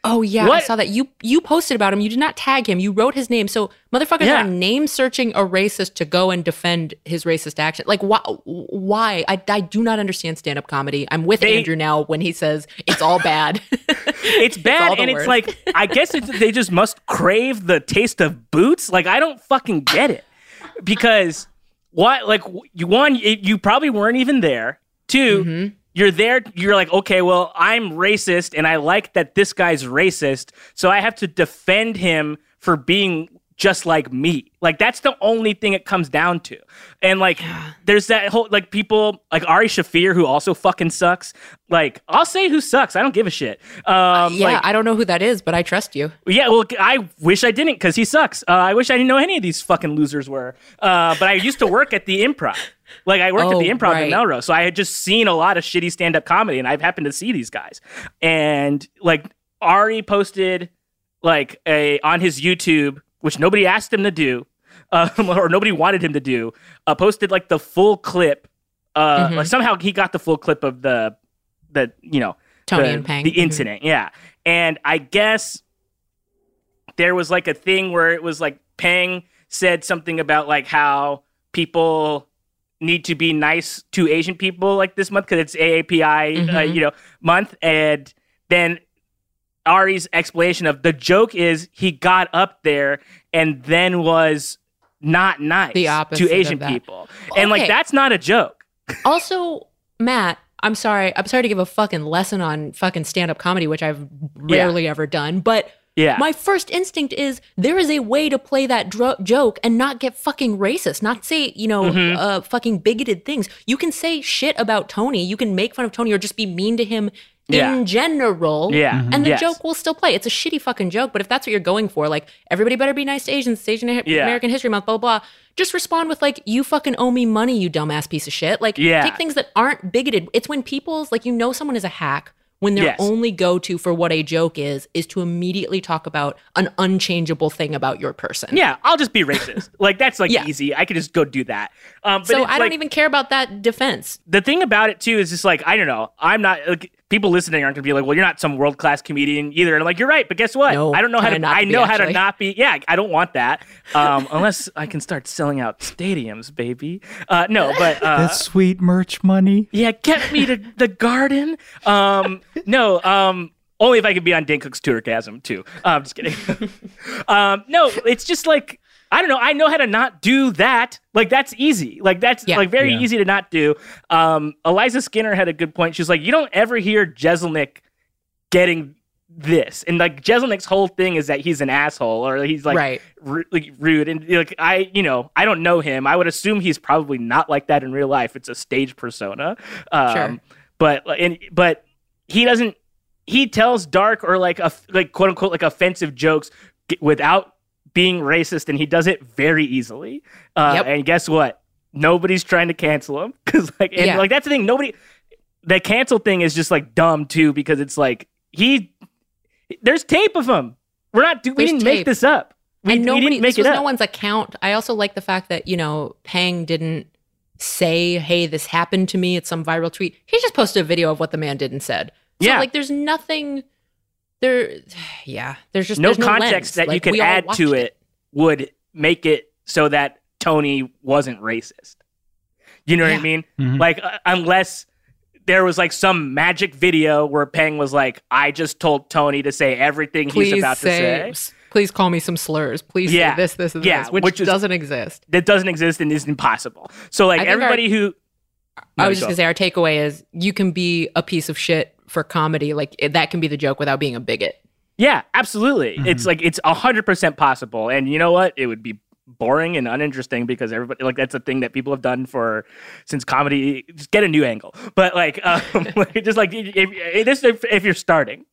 Oh yeah, I saw that. You you posted about him. You did not tag him. You wrote his name. So motherfuckers Yeah. are name searching a racist to go and defend his racist action. Like why? Why? I, I do not understand stand up comedy. I'm with They- Andrew now when he says it's all bad. (laughs) it's bad, the and it's like, I guess it's, they just must crave the taste of boots. Like, I don't fucking get it because what? Like, you one, it, you probably weren't even there. 2 Mm-hmm. You're there. You're like, okay, well, I'm racist, and I like that this guy's racist, so I have to defend him for being just like me. Like that's the only thing it comes down to. And like, there's that whole like people like Ari Shaffir who also fucking sucks. Like, I'll say who sucks. I don't give a shit. Um, yeah, like, I don't know who that is, but I trust you. yeah, well, I wish I didn't because he sucks. Uh, I wish I didn't know any of these fucking losers were. Uh, but I used to work at the improv. Like, I worked at Oh, the improv right. in Melrose. So I had just seen a lot of shitty stand up comedy and I've happened to see these guys. And like, Ari posted like a on his YouTube, which nobody asked him to do, um, (laughs) or nobody wanted him to do, uh, posted like the full clip. Uh, Mhm. like somehow he got the full clip of the the you know Tony the, and Pang. the Mhm. incident. Yeah, and I guess there was like a thing where it was like Pang said something about like how people need to be nice to Asian people like this month because it's AAPI, uh, Mhm. you know, month, and then Ari's explanation of the joke is he got up there and then was not nice The opposite to Asian people, and like that's not a joke. Also, Matt, I'm sorry. I'm sorry to give a fucking lesson on fucking stand up comedy, which I've rarely ever done. But Yeah, my first instinct is there is a way to play that dro- joke and not get fucking racist, not say, you know, Mhm. uh, fucking bigoted things. You can say shit about Tony. You can make fun of Tony or just be mean to him Yeah. in general. yeah, And the Yes. joke will still play. It's a shitty fucking joke, but if that's what you're going for, like everybody better be nice to Asians, it's Asian Yeah. American History Month, blah, blah blah. Just respond with like, "You fucking owe me money, you dumbass piece of shit." Like, Yeah. take things that aren't bigoted. It's when people's like you know someone is a hack when their Yes. only go to for what a joke is is to immediately talk about an unchangeable thing about your person. Yeah, I'll just be racist. (laughs) like that's like Yeah. easy. I could just go do that. Um, but So I don't even care about that defense. the thing about it too is just like I don't know. I'm not like people listening aren't gonna be like, well, you're not some world class comedian either. And I'm like, you're right, but guess what? No, I don't know how to. not to I be, know how to not be. Yeah, I don't want that. Um, (laughs) unless I can start selling out stadiums, baby. Uh, no, but uh, That sweet merch money. yeah, get me to the garden. Um, no, um, only if I could be on Dane Cook's Tourgasm too. Uh, I'm just kidding. (laughs) um, no, it's just like I don't know. I know how to not do that. Like that's easy. Like that's Yeah. like very Yeah. easy to not do. Um, Eliza Skinner had a good point. She's like, you don't ever hear Jeselnik getting this, and like Jeselnik's whole thing is that he's an asshole or he's like right. ru- like rude and like I you know I don't know him. I would assume he's probably not like that in real life. It's a stage persona. Um, Sure. But and but he doesn't. He tells dark or like a like quote unquote like offensive jokes without being racist, and he does it very easily. Uh, Yep. And guess what? Nobody's trying to cancel him (laughs) because like and Yeah. like that's the thing. Nobody. The cancel thing is just like dumb too because it's like he. There's tape of him. We're not. Do, we There's didn't make this up. We, and nobody, didn't make this it was up. no one's account. I also like the fact that, you know, Peng didn't say, hey, this happened to me. It's some viral tweet. He just posted a video of what the man did and said. So, Yeah. like, there's nothing there. (sighs) Yeah. There's just no there's context lens. that you Like, could we add to it would make it so that Tony wasn't racist. You know what I Yeah. mean? Mhm. Like, uh, unless there was like some magic video where Peng was like, I just told Tony to say everything Please he's about say, to say. please call me some slurs. Please Yeah. say this, this, and Yeah, this, which, which is- doesn't exist. That doesn't exist and is impossible. So, like, I think our- everybody who. I was just gonna say our takeaway is you can be a piece of shit for comedy. Like it, that can be the joke without being a bigot. Yeah, absolutely. Mm-hmm. It's like it's hundred percent possible. And you know what? It would be boring and uninteresting because everybody like that's a thing that people have done for since comedy. Just get a new angle. But like, (laughs) um, like just like if, if, this if, if you're starting,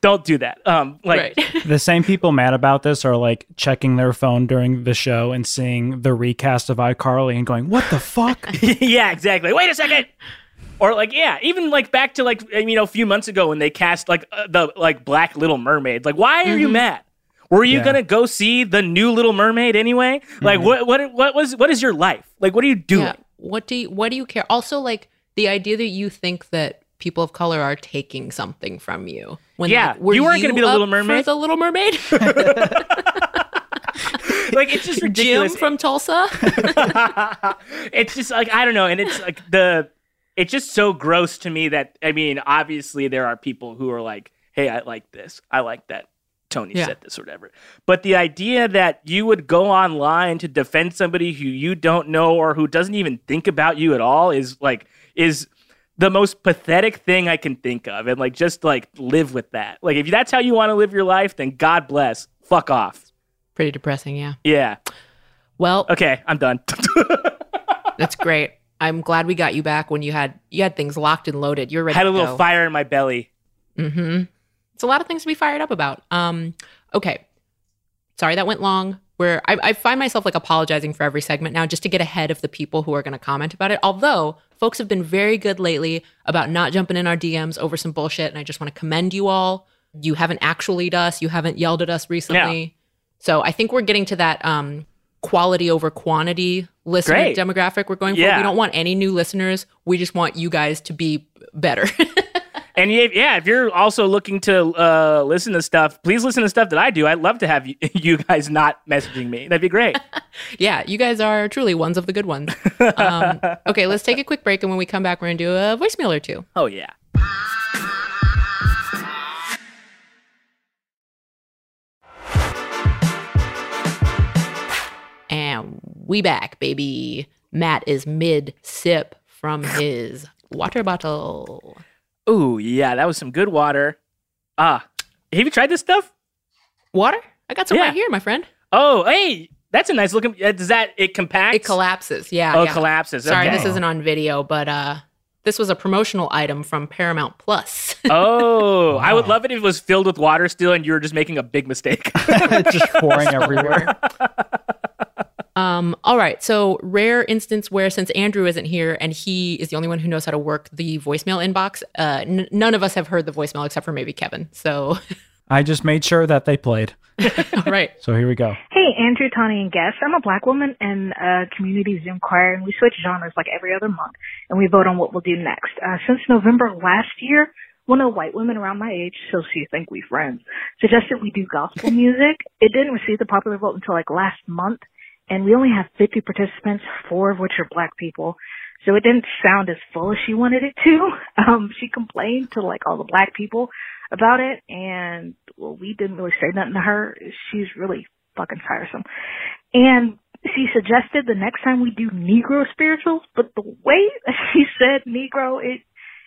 don't do that. Um, like right. (laughs) The same people mad about this are like checking their phone during the show and seeing the recast of iCarly and going, "What the fuck?" (laughs) yeah, exactly. Wait a second. Or like yeah, even like back to like you know a few months ago when they cast like uh, the like Black Little Mermaid. Like, why are you Mhm. mad? Were you Yeah. gonna go see the new Little Mermaid anyway? Like, what what what was what is your life? Like, what are you doing? Yeah. What do you what do you care? Also, like the idea that you think that people of color are taking something from you. When Yeah, like, were you weren't gonna be the Little for Mermaid? the Little Mermaid. (laughs) like it's just Jim ridiculous. from Tulsa. (laughs) it's just like I don't know, and it's like the it's just so gross to me that I mean, obviously there are people who are like, "Hey, I like this. I like that." Tony Yeah. said this or whatever. But the idea that you would go online to defend somebody who you don't know or who doesn't even think about you at all is like is the most pathetic thing I can think of. And like just like live with that. Like if that's how you want to live your life, then God bless. Fuck off. Pretty depressing, yeah. Yeah. Well, Okay, I'm done. (laughs) that's great. I'm glad we got you back when you had you had things locked and loaded. You're ready. I had a little go. fire in my belly. Mm-hmm. It's a lot of things to be fired up about. Um, okay. Sorry that went long. Where I, I find myself like apologizing for every segment now just to get ahead of the people who are going to comment about it. Although folks have been very good lately about not jumping in our DMs over some bullshit, and I just want to commend you all. You haven't actually us. You haven't yelled at us recently. So I think we're getting to that um, quality over quantity listener Great. demographic we're going for. Yeah. We don't want any new listeners. We just want you guys to be better. (laughs) And yeah, yeah, if you're also looking to uh, listen to stuff, please listen to stuff that I do. I'd love to have you, (laughs) you guys not messaging me. That'd be great. (laughs) Yeah, you guys are truly ones of the good ones. Um, okay, let's take a quick break, and when we come back, we're gonna do a voicemail or two. Oh yeah. We back, baby. Matt is mid sip from (laughs) his water bottle. Ooh, yeah, that was some good water. Ah, have you tried this stuff? Water? I got some Yeah. right here, my friend. Oh, hey, that's a nice looking. uh, Does that it compacts? It collapses. Yeah. Oh, yeah. it collapses. Sorry, okay. this isn't on video, but uh, this was a promotional item from Paramount Plus. (laughs) Oh, I would love it if it was filled with water still, and you were just making a big mistake. (laughs) just pouring everywhere. Um, all right. So rare instance where since Andrew isn't here and he is the only one who knows how to work the voicemail inbox, uh, n- none of us have heard the voicemail except for maybe Kevin. So, (laughs) I just made sure that they played. (laughs) all right. So here we go. Hey, Andrew, Tawny, and guests. I'm a black woman in a community Zoom choir, and we switch genres like every other month, and we vote on what we'll do next. Uh, since November last year, one of the white women around my age, so she think we friends, suggested we do gospel (laughs) music. It didn't receive the popular vote until like last month, and we only have 50 participants, four of which are black people. So it didn't sound as full as she wanted it to. (laughs) Um, she complained to like all the black people about it, and well, we didn't really say nothing to her. She's really fucking tiresome. And she suggested the next time we do Negro spirituals, but the way (laughs) she said Negro, it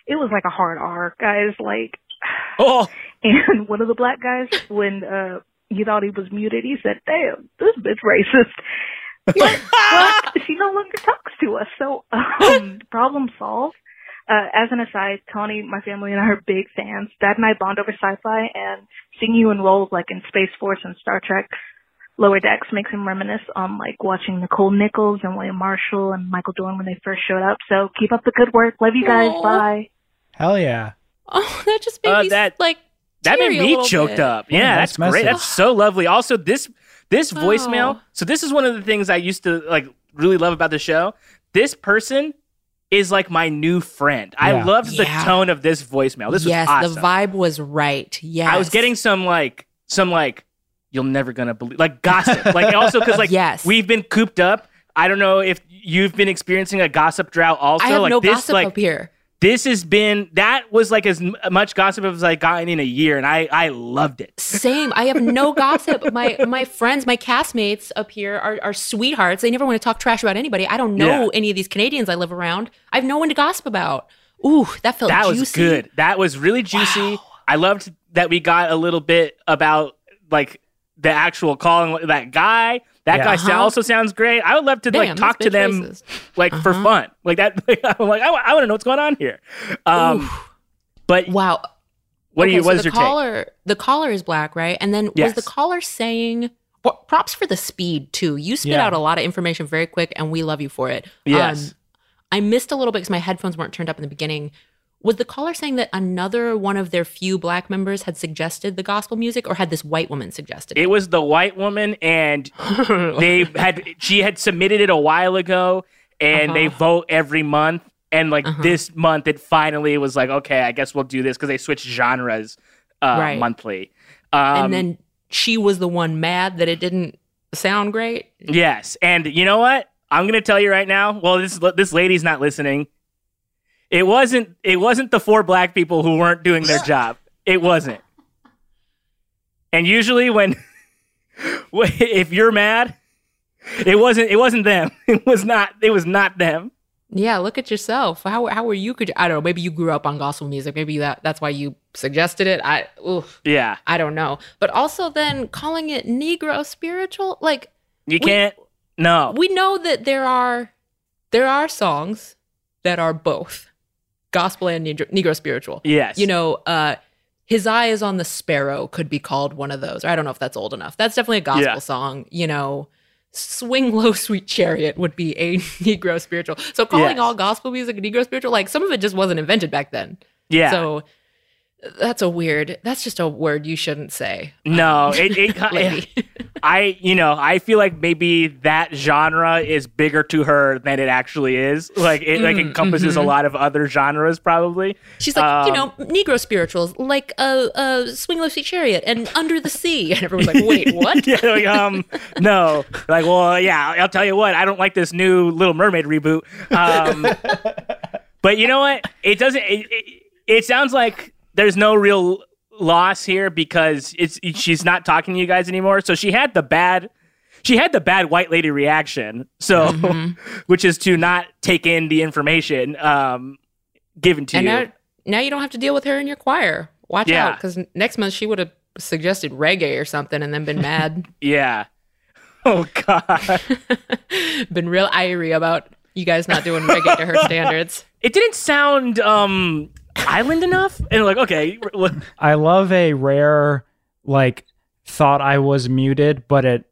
it was like a hard R, guys. Like, (sighs) oh, and one of the black guys, when uh he thought he was muted, he said, "Damn, this bitch racist." (laughs) but, but she no longer talks to us, so um, problem solved. Uh, as an aside, Tawny, my family, and I are big fans. Dad and I bond over sci-fi, and seeing you in roles like in Space Force and Star Trek Lower Decks makes him reminisce on like watching Nichelle Nichols and William Marshall and Michael Dorn when they first showed up. So keep up the good work. Love you guys. Aw. Bye. Hell yeah. Oh, that just made Uh, me that- like that made me choked bit. up. Yeah, Yeah, nice that's great. That's so lovely. Also, this this oh. voicemail. Oh. So this is one of the things I used to like really love about the show. This person is like my new friend. I Yeah. loved the Yeah. tone of this voicemail. This yes, was awesome. the vibe was right. Yes, I was getting some like some like you'll never gonna believe like gossip. like also because like Yes. we've been cooped up. I don't know if you've been experiencing a gossip drought. Also, I have like no this, gossip like up here. This has been that was like as much gossip as I gotten in a year, and I I loved it. Same. I have no (laughs) gossip. My my friends, my castmates up here are, are sweethearts. They never want to talk trash about anybody. I don't know Yeah. any of these Canadians I live around. I have no one to gossip about. Ooh, that felt that juicy. was good. That was really juicy. Wow. I loved that we got a little bit about like the actual calling that guy. That Yeah. guy Uh-huh. also sounds great. I would love to Damn, like talk to them racist. like for Uh-huh. fun. Like that. (laughs) I'm like I, want to know what's going on here. Um, Oof. but Wow. what do Okay, you? so What is the your take? caller, The caller is black, right? And then Yes. was the caller saying? Well, props for the speed too. You spit Yeah. out a lot of information very quick, and we love you for it. Yes. Um, I missed a little bit because my headphones weren't turned up in the beginning. Was the caller saying that another one of their few black members had suggested the gospel music, or had this white woman suggested It was the white woman, and (laughs) they had she had submitted it a while ago, and they Uh-huh. vote every month. And like Uh-huh. this month, it finally was like, okay, I guess we'll do this because they switched genres uh, Right. monthly. Um, and then she was the one mad that it didn't sound great. Yes, and you know what? I'm gonna tell you right now. Well, this this lady's not listening. It wasn't. It wasn't the four black people who weren't doing their (laughs) job. It wasn't. And usually, (laughs) when if you're mad, it wasn't. It wasn't them. (laughs) It was not. It was not them. Yeah, look at yourself. How how were you? Could I don't know? Maybe you grew up on gospel music. Maybe that that's why you suggested it. I oof, Yeah, I don't know. But also then calling it Negro spiritual, like you We- can't. No. we know that there are there are songs that are both gospel and Negro, Negro spiritual. Yes. You know, uh, his eye is on the sparrow could be called one of those. Or I don't know if that's old enough. That's definitely a gospel Yeah. song. You know, swing low, sweet chariot would be a (laughs) Negro spiritual. So calling Yes. all gospel music Negro spiritual, like some of it just wasn't invented back then. Yeah. So that's a weird. That's just a word you shouldn't say. no. It. it, (laughs) lady. I, you know, I feel like maybe that genre is bigger to her than it actually is. Like it like Mm, encompasses a mhm. lot of other genres probably. She's like, you Um, know, Negro spirituals, like a uh, uh, Swing Low Sea Chariot and Under the Sea. And everyone's like, wait, (laughs) what? yeah, like, um, no, like, well, yeah, I'll tell you what, I don't like this new Little Mermaid reboot. Um, (laughs) but you know what? It doesn't. It, it, it sounds like there's no real loss here because it's she's not talking to you guys anymore. So she had the bad. She had the bad white lady reaction, so Mhm. (laughs) which is to not take in the information um, given to and you. now, now you don't have to deal with her in your choir. Watch Yeah. out, because next month she would have suggested reggae or something and then been mad, (laughs) yeah. Oh God. (laughs) been real irie about you guys not doing reggae to her standards. It didn't sound um island enough, and like okay, I love a rare like thought I was muted, but it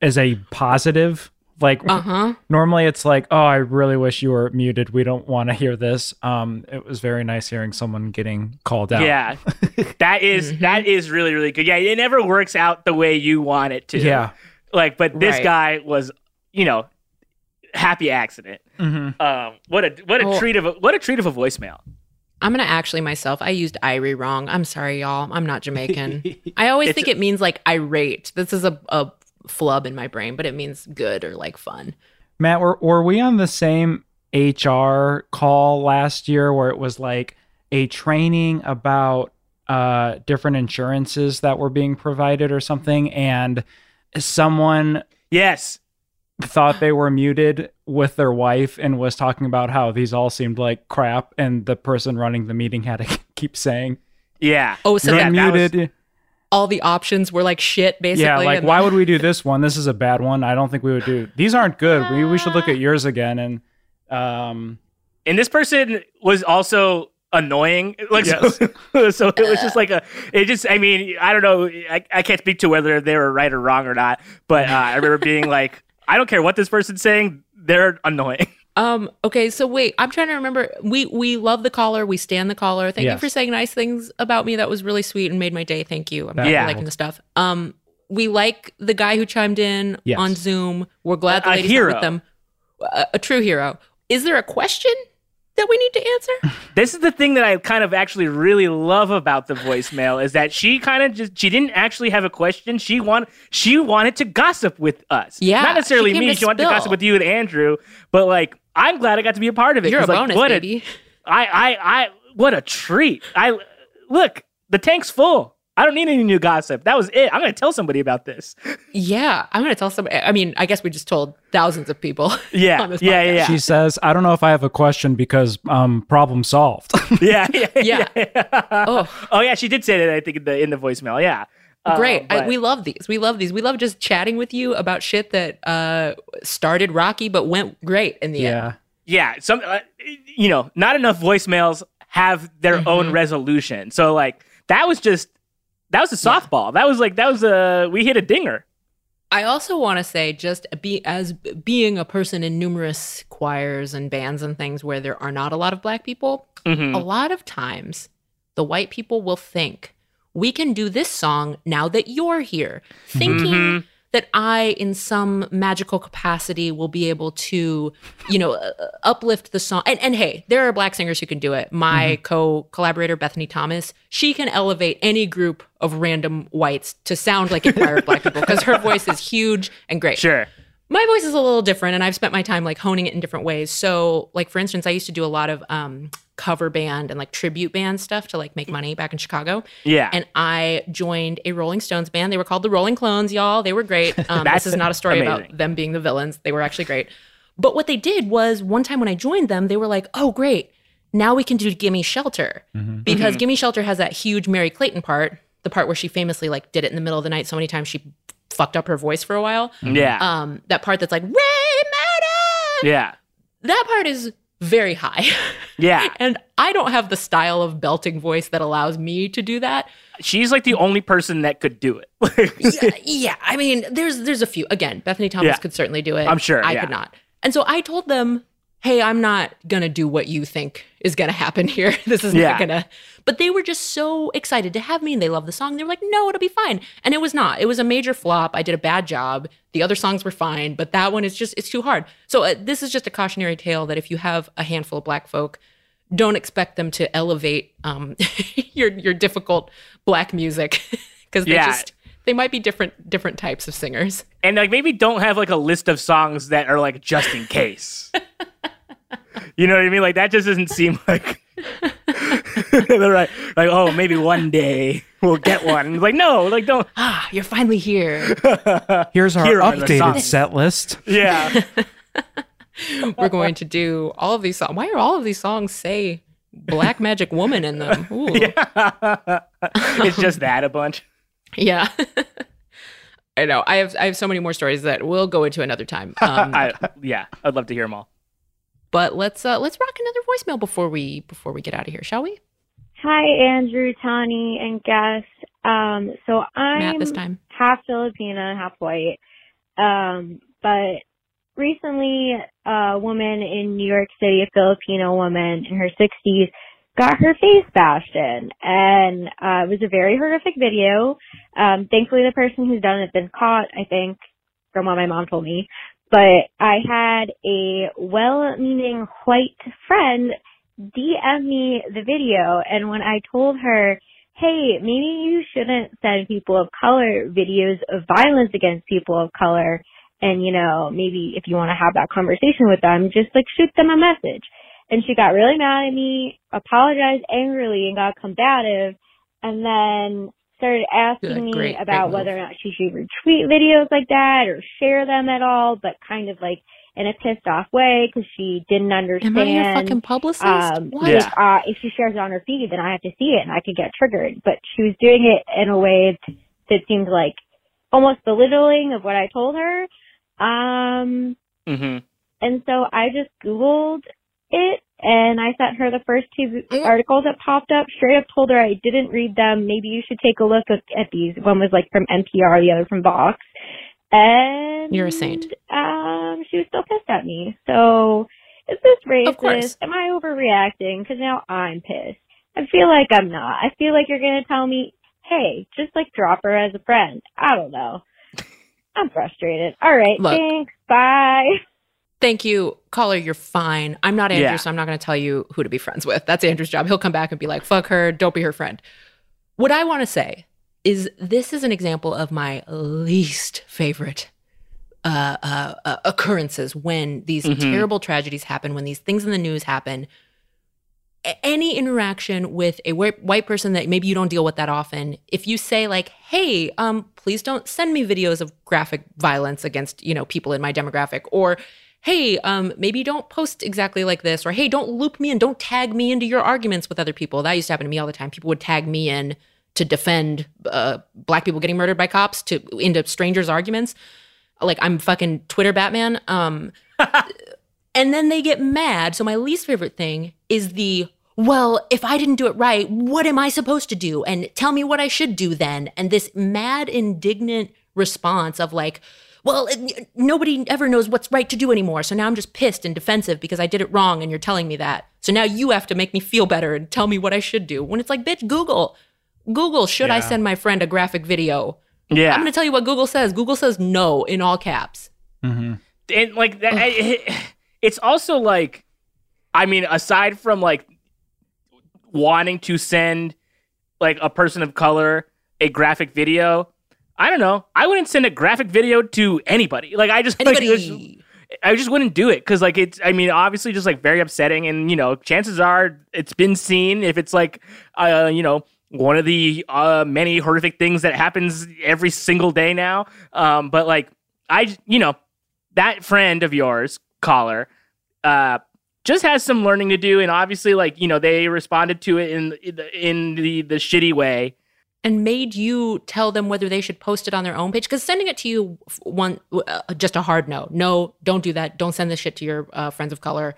is a positive. Like Uh huh. normally it's like, oh, I really wish you were muted. We don't want to hear this. Um, it was very nice hearing someone getting called out. Yeah, (laughs) that is- Mhm. that is really really good. Yeah, it never works out the way you want it to. Yeah. like, but this Right. guy was, you know, happy accident. hmm Um, what a what a Oh. treat of a, what a treat of a voicemail. I'm gonna actually myself. I used irie wrong. I'm sorry, y'all. I'm not Jamaican. (laughs) I always think it means like irate. This is a, a flub in my brain, but it means good or like fun. Matt, were were we on the same HR call last year where it was like a training about uh different insurances that were being provided or something and someone Yes, thought they were muted with their wife and was talking about how these all seemed like crap and the person running the meeting had to (laughs) keep saying yeah. Oh, so Yeah, that was- muted all the options were like shit, basically. yeah like and why would we do this one this is a bad one i don't think we would do these aren't good we, we should look at yours again and um and this person was also annoying like Yes. so, (laughs) so it was just like a it just i mean i don't know I, I can't speak to whether they were right or wrong or not but uh, i remember being like i don't care what this person's saying they're annoying (laughs) Um. Okay. So wait, I'm trying to remember. We we love the caller. We stand the caller. Thank you for saying nice things about me. That was really sweet and made my day. Thank you. I'm Yeah. liking the stuff. Um. We like the guy who chimed in Yes. on Zoom. We're glad the ladies with them. A, a true hero. Is there a question that we need to answer? (laughs) this is the thing that i kind of actually really love about the voicemail is that she kind of just she didn't actually have a question she want she wanted to gossip with us Yeah, not necessarily she me she wanted to gossip with you and andrew but like i'm glad i got to be a part of it You're a like, bonus, what baby. I, I, I, what a treat. I, look, the tank's full. I don't need any new gossip. That was it. I'm going to tell somebody about this. Yeah, I'm gonna tell somebody. I mean, I guess we just told thousands of people. (laughs) Yeah. on this Yeah, yeah, she says i don't know if i have a question because um problem solved (laughs) Yeah. Yeah. (laughs) Yeah. yeah. Oh, Oh, yeah. She did say that, I think, in the, in the voicemail. Yeah. Uh, great! I, we love these. We love these. We love just chatting with you about shit that uh, started rocky but went great in the end. yeah yeah. Some, uh, you know, not enough voicemails have their Mm-hmm. own resolution. So, like, that was just, that was a softball. That was like, that was a, we hit a dinger. I also want to say, just be as being a person in numerous choirs and bands and things where there are not a lot of black people. Mhm. A lot of times, the white people will think we can do this song now that you're here, thinking Mhm. That I, in some magical capacity, will be able to, you know, uh, uplift the song. And, and hey, there are black singers who can do it. My co collaborator, Bethany Thomas, she can elevate any group of random whites to sound like a choir of black people because her voice is huge and great. Sure. My voice is a little different, and I've spent my time like honing it in different ways. So, like for instance, I used to do a lot of um, cover band and like tribute band stuff to like make money back in Chicago Yeah. and I joined a Rolling Stones band. They were called the Rolling Clones, y'all. They were great. (laughs) Um, this is not a story amazing. about them being the villains. They were actually great. But what they did was one time when I joined them, they were like, "Oh, great! Now we can do Gimme Shelter because Mm-hmm. Gimme Shelter has that huge Merry Clayton part, the part where she famously like did it in the middle of the night so many times she fucked up her voice for a while. yeah. Um, that part that's like Ray Murder. yeah. That part is very high. (laughs) Yeah. And I don't have the style of belting voice that allows me to do that. She's like the only person that could do it. yeah, (laughs) yeah. I mean, there's there's a few. Again, Bethany Thomas Yeah. could certainly do it. I'm sure, I yeah. could not. And so I told them, hey, I'm not going to do what you think is going to happen here. (laughs) this is Yeah. not going to. But they were just so excited to have me and they love the song. They were like, no, it'll be fine. And it was not. It was a major flop. I did a bad job. The other songs were fine, but that one is just, it's too hard. So uh, this is just a cautionary tale that if you have a handful of black folk, don't expect them to elevate um, (laughs) your your difficult black music (laughs) because they Yeah. just they might be different different types of singers. and like maybe don't have like a list of songs that are like just in case. You know what I mean? Like that just doesn't seem (laughs) like (laughs) they're like, like oh maybe one day we'll get one. It's like no, like don't. (laughs) Ah, you're finally here. Here's our Here are the updated songs. set list. Yeah, We're going to do all of these songs. Why are all of these songs say Black Magic Woman in them? Ooh. it's just that a bunch. Yeah. I know. I have I have so many more stories that we'll go into another time. Um, I, yeah, I'd love to hear them all. But let's uh, let's rock another voicemail before we before we get out of here, shall we? Hi, Andrew, Tawny, and guest. Um, so I'm Matt this time. half Filipina, half white. Um, but recently, a woman in New York City, a Filipino woman in her 60s, got her face bashed in, and uh, it was a very horrific video. Um, thankfully, the person who's done it has been caught. I think, from what my mom told me. But I had a well-meaning white friend DM me the video and when I told her, hey, maybe you shouldn't send people of color videos of violence against people of color and you know, maybe if you want to have that conversation with them, just like shoot them a message. And she got really mad at me, apologized angrily and got combative and then started asking Good, me great, about great whether or not she should retweet videos like that or share them at all, but kind of like in a pissed off way because she didn't understand. Am I your fucking publicist? Um, what? if, uh, if she shares it on her feed, then I have to see it and I could get triggered. But she was doing it in a way that seemed like almost belittling of what I told her. Um, hmm and so I just Googled it and I sent her the first two Mm. articles that popped up. Straight up told her I didn't read them. Maybe you should take a look at, these. One was like from NPR, the other from Vox. And You're a saint. Um, she was still pissed at me. So is this racist? Of course. Am I overreacting? Because now I'm pissed. I feel like I'm not. I feel like you're gonna tell me, hey, just like drop her as a friend. I don't know. I'm frustrated. All right, Look. thanks. Bye. (laughs) Thank you, caller. You're fine. I'm not Andrew, Yeah. so I'm not going to tell you who to be friends with. That's Andrew's job. He'll come back and be like, "Fuck her. Don't be her friend." What I want to say is, this is an example of my least favorite uh, uh, uh, occurrences when these Mhm. terrible tragedies happen, when these things in the news happen. A- Any interaction with a whi- white person that maybe you don't deal with that often, if you say like, "Hey, um, please don't send me videos of graphic violence against you know people in my demographic," or hey, um, maybe don't post exactly like this, or hey, don't loop me in, don't tag me into your arguments with other people. That used to happen to me all the time. People would tag me in to defend uh, black people getting murdered by cops to into strangers' arguments. Like I'm fucking Twitter Batman. Um, (laughs) and then they get mad. So my least favorite thing is the well, if I didn't do it right, what am I supposed to do? And tell me what I should do then. And this mad, indignant response of like, well, it, nobody ever knows what's right to do anymore. So now I'm just pissed and defensive because I did it wrong and you're telling me that. So now you have to make me feel better and tell me what I should do. When it's like, bitch, Google. Google, should I send my friend a graphic video? Yeah, I'm going to tell you what Google says. Google says no in all caps. hmm and like that, it- it's also like, I mean, aside from like wanting to send like a person of color a graphic video, I don't know. I wouldn't send a graphic video to anybody. Like I just like, I just wouldn't do it because like it's I mean obviously just like very upsetting and you know chances are it's been seen if it's like uh you know one of the uh many horrific things that happens every single day now um but like I you know that friend of yours caller uh just has some learning to do and obviously like you know they responded to it in in the in the, the shitty way and made you tell them whether they should post it on their own page? Because sending it to you one uh, just a hard no. No don't do that. Don't send this shit to your uh, friends of color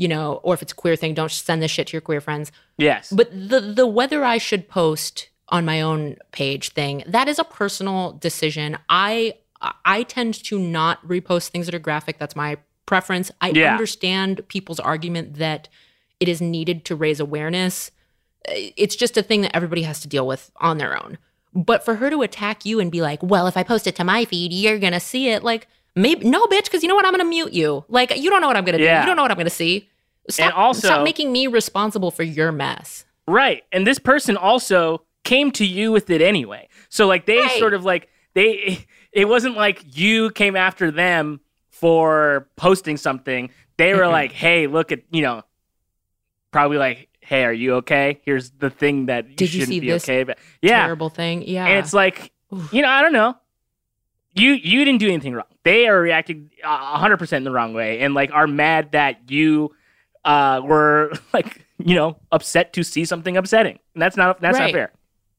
you know or if it's a queer thing don't send this shit to your queer friends. Yes. But the the whether i should post on my own page thing that is a personal decision. I i tend to not repost things that are graphic. That's my preference. I Yeah. understand people's argument that it is needed to raise awareness. It's just a thing that everybody has to deal with on their own. But for her to attack you and be like, "Well, if I post it to my feed, you're gonna see it," like maybe no, bitch, because you know what? I'm gonna mute you. Like you don't know what I'm gonna do. You don't know what I'm gonna see. Stop, And also- stop making me responsible for your mess. Right. And this person also came to you with it anyway. So like they Right. sort of like they it wasn't like you came after them for posting something. They were like, "Hey, look at, you know, probably like, "Hey, are you okay? Here's the thing that you Did you shouldn't see be this okay." But yeah. Terrible thing. Yeah. And it's like, Oof. you know, I don't know. You you didn't do anything wrong. They are reacting hundred percent in the wrong way, and like are mad that you uh were (laughs) like you know upset to see something upsetting, and that's not that's Right. not fair.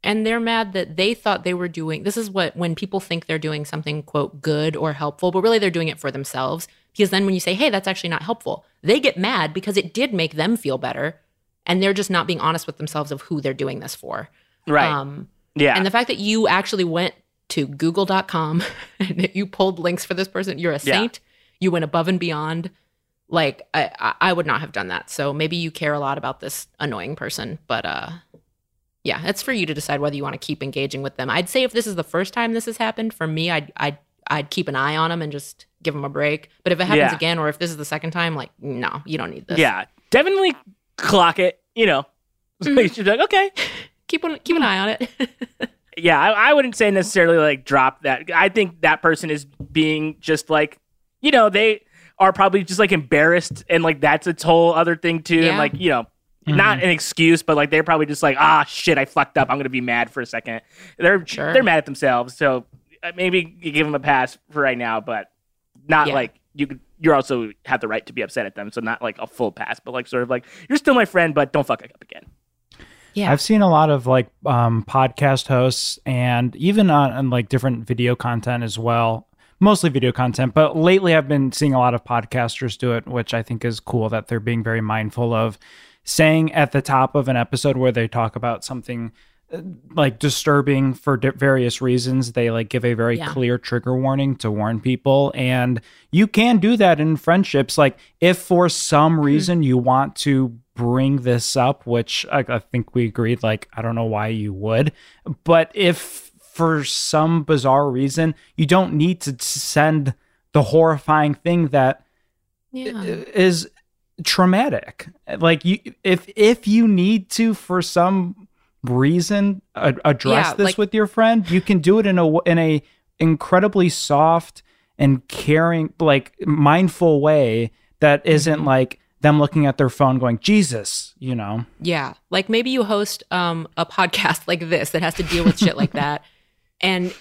and they're mad that they thought they were doing this is what when people think they're doing something quote good or helpful but really they're doing it for themselves because then when you say hey that's actually not helpful they get mad because it did make them feel better and they're just not being honest with themselves of who they're doing this for Right? um yeah. and the fact that you actually went to google.com (laughs) and that you pulled links for this person you're a Yeah. saint you went above and beyond like I, I I would not have done that so maybe you care a lot about this annoying person but uh yeah it's for you to decide whether you want to keep engaging with them i'd say if this is the first time this has happened for me i'd i'd, I'd keep an eye on them and just give them a break but if it happens Yeah. again or if this is the second time like no you don't need this yeah. Definitely clock it. You know, Mhm. you should be like, okay. keep an, keep an eye on it (laughs) Yeah, I, I wouldn't say necessarily like drop that. I think that person is being just like, you know, they are probably just like embarrassed, and like that's its whole other thing too. Yeah. And like, you know, not an excuse, but like they're probably just like, ah, shit, I fucked up. I'm gonna be mad for a second. They're Sure. they're mad at themselves, so uh, maybe you give them a pass for right now, but not Yeah. like you could. You also have the right to be upset at them, so not like a full pass, but like sort of like you're still my friend, but don't fuck up again. yeah I've seen a lot of like um, podcast hosts and even on, on like different video content as well. Mostly video content, but lately I've been seeing a lot of podcasters do it, which I think is cool that they're being very mindful of saying at the top of an episode where they talk about something like disturbing for di- various reasons. They like give a very Yeah. clear trigger warning to warn people and you can do that in friendships. Like if for some hmm. reason you want to bring this up which I, I think we agreed like i don't know why you would but if for some bizarre reason you don't need to send the horrifying thing that yeah. is traumatic. Like you if if you need to for some reason address Yeah, this like- with your friend you can do it in a in a incredibly soft and caring like mindful way that isn't Mhm. like them looking at their phone going jesus you know Yeah. Like maybe you host um a podcast (laughs) like this that has to deal with shit like (laughs) that. And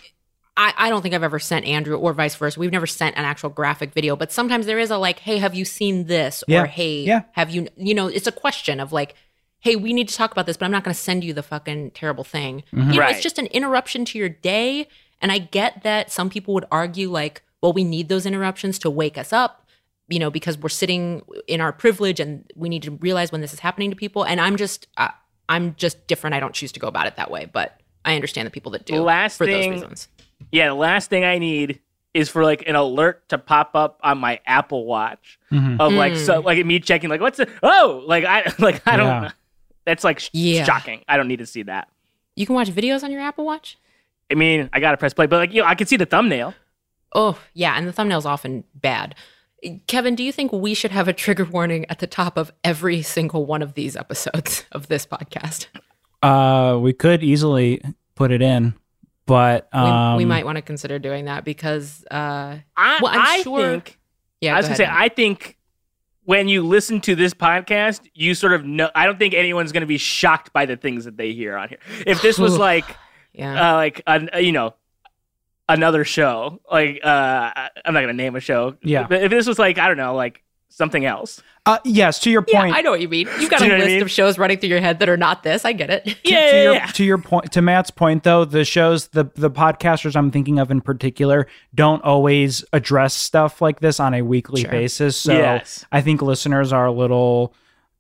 I, I don't think I've ever sent Andrew or vice versa. We've never sent an actual graphic video, but sometimes there is a like, hey, have you seen this? Yeah. Or hey, Yeah. have you you know, it's a question of like, hey, we need to talk about this, but I'm not gonna send you the fucking terrible thing. Mhm. You know, Right. it's just an interruption to your day. And I get that some people would argue like, well, we need those interruptions to wake us up you know, because we're sitting in our privilege and we need to realize when this is happening to people. And I'm just, uh, I'm just different. I don't choose to go about it that way, but I understand the people that do Last for thing- those reasons. Yeah, the last thing I need is for like an alert to pop up on my Apple Watch Mhm. of like so Mm. like me checking like what's the oh like I (laughs) like I don't Yeah. That's like sh- Yeah. shocking. I don't need to see that. You can watch videos on your Apple Watch. I mean, I gotta press play, but like you know, I can see the thumbnail. Oh, yeah. And the thumbnail's often bad. Kevin, do you think we should have a trigger warning at the top of every single one of these episodes (laughs) of this podcast? uh we could easily put it in but We, um we might want to consider doing that because, uh, I, Well, I'm I sure- think yeah, I was go gonna say ahead. I think when you listen to this podcast, you sort of know. I don't think anyone's gonna be shocked by the things that they hear on here. If this was (laughs) like yeah. uh, like an, uh, you know another show like uh i'm not gonna name a show Yeah. but if this was like i don't know like something else uh, yes to your point. yeah, point I know what you mean. You've got a you know what I list mean? of shows running through your head that are not this. I get it. yeah, to yeah, your yeah. to your point to Matt's point though, the shows the the podcasters I'm thinking of in particular don't always address stuff like this on a weekly Sure. basis. So Yes. I think listeners are a little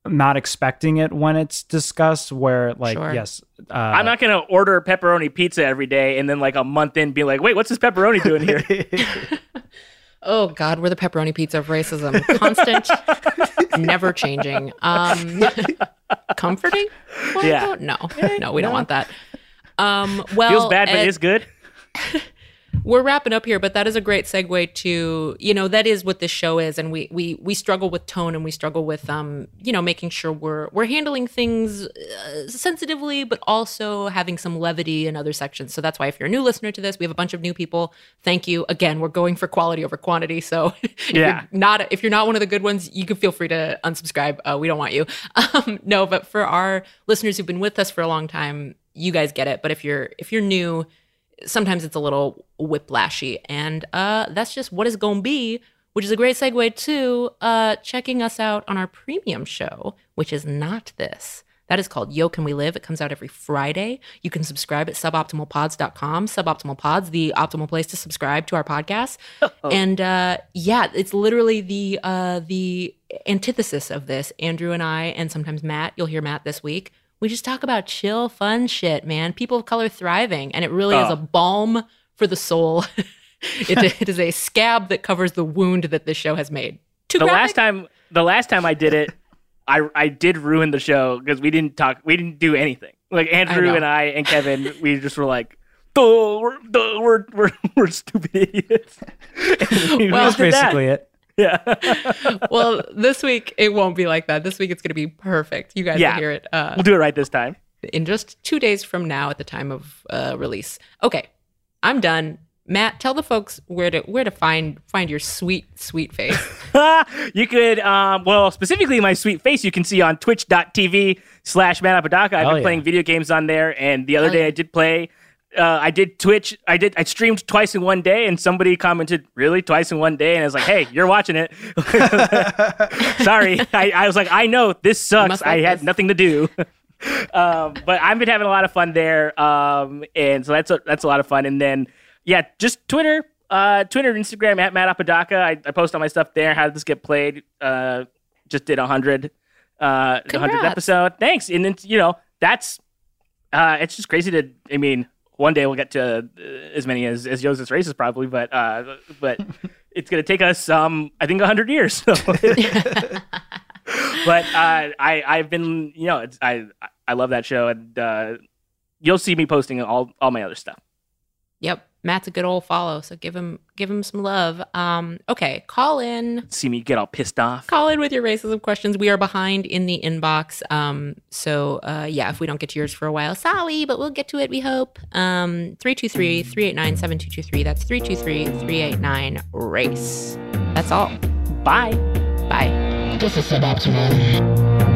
not expecting it when it's discussed where like Sure. yes uh, i'm not gonna order pepperoni pizza every day and then like a month in be like wait what's this pepperoni doing here (laughs) Oh God, we're the pepperoni pizza of racism. Constant, (laughs) never changing. Um, comforting? Well, Yeah. No, no, we don't want that. Um, well, Feels bad, but it's good. (laughs) we're wrapping up here, but that is a great segue to you know that is what this show is, and we we we struggle with tone and we struggle with um you know making sure we're we're handling things uh, sensitively, but also having some levity in other sections. So that's why if you're a new listener to this, we have a bunch of new people. Thank you again. We're going for quality over quantity. So (laughs) if Yeah. you're not if you're not one of the good ones, you can feel free to unsubscribe. Uh, we don't want you. (laughs) Um, no, but for our listeners who've been with us for a long time, you guys get it. But if you're if you're new sometimes it's a little whiplashy and uh that's just what it's gonna be which is a great segue to uh checking us out on our premium show which is not this that is called Yo Can We Live? It comes out every Friday. You can subscribe at suboptimalpods.com. Suboptimal Pods, the optimal place to subscribe to our podcast. (laughs) And uh, yeah, it's literally the uh, the antithesis of this. Andrew and I, and sometimes Matt, you'll hear Matt this week. We just talk about chill, fun shit, man. People of color thriving, and it really is Oh. a balm for the soul. (laughs) it, (laughs) it is a scab that covers the wound that this show has made. Too The graphic? last time, the last time I did it, I I did ruin the show because we didn't talk, we didn't do anything. Like Andrew know. and I and Kevin, we just were like, "Duh, we're duh, we're we're (laughs) we're stupid idiots." We Well, just did that. Basically, it. Yeah. (laughs) well, this week it won't be like that. This week it's going to be perfect. You guys Yeah. will hear it uh, we'll do it right this time. in just two days from now at the time of uh, release. Okay, I'm done. Matt, tell the folks where to where to find find your sweet sweet face. (laughs) you could, um, well, specifically my sweet face you can see on twitch.tv slash manapadaka. I've Hell been yeah. playing video games on there. And the other Hell day yeah. I did play, uh, I did Twitch. I did, I streamed twice in one day and somebody commented, really? Twice in one day? And I was like, hey, you're watching it. (laughs) Sorry. I, I was like, I know this sucks. I had this. nothing to do. (laughs) um, but I've been having a lot of fun there. Um, and so that's a, that's a lot of fun. And then, yeah, just Twitter, uh, Twitter, and Instagram at Matt Apodaca. I, I post all my stuff there. How did this get played? Uh, just did a hundred, uh, hundredth episode. Thanks. And then you know that's, uh, it's just crazy to. I mean, one day we'll get to uh, as many as as Yo, Is This Racist probably, but uh, but (laughs) it's gonna take us um, I think a hundred years. So. (laughs) but uh, I I've been you know it's, I I love that show and uh, you'll see me posting all all my other stuff. yep, Matt's a good old follow, so give him give him some love. Um, okay, call in. See me get all pissed off. Call in with your racism questions. We are behind in the inbox. Um, so uh, yeah, if we don't get to yours for a while, sorry, but we'll get to it, we hope. Um, 323-389-7223. That's 323-389-RACE. That's all. Bye. Bye. This is suboptimal.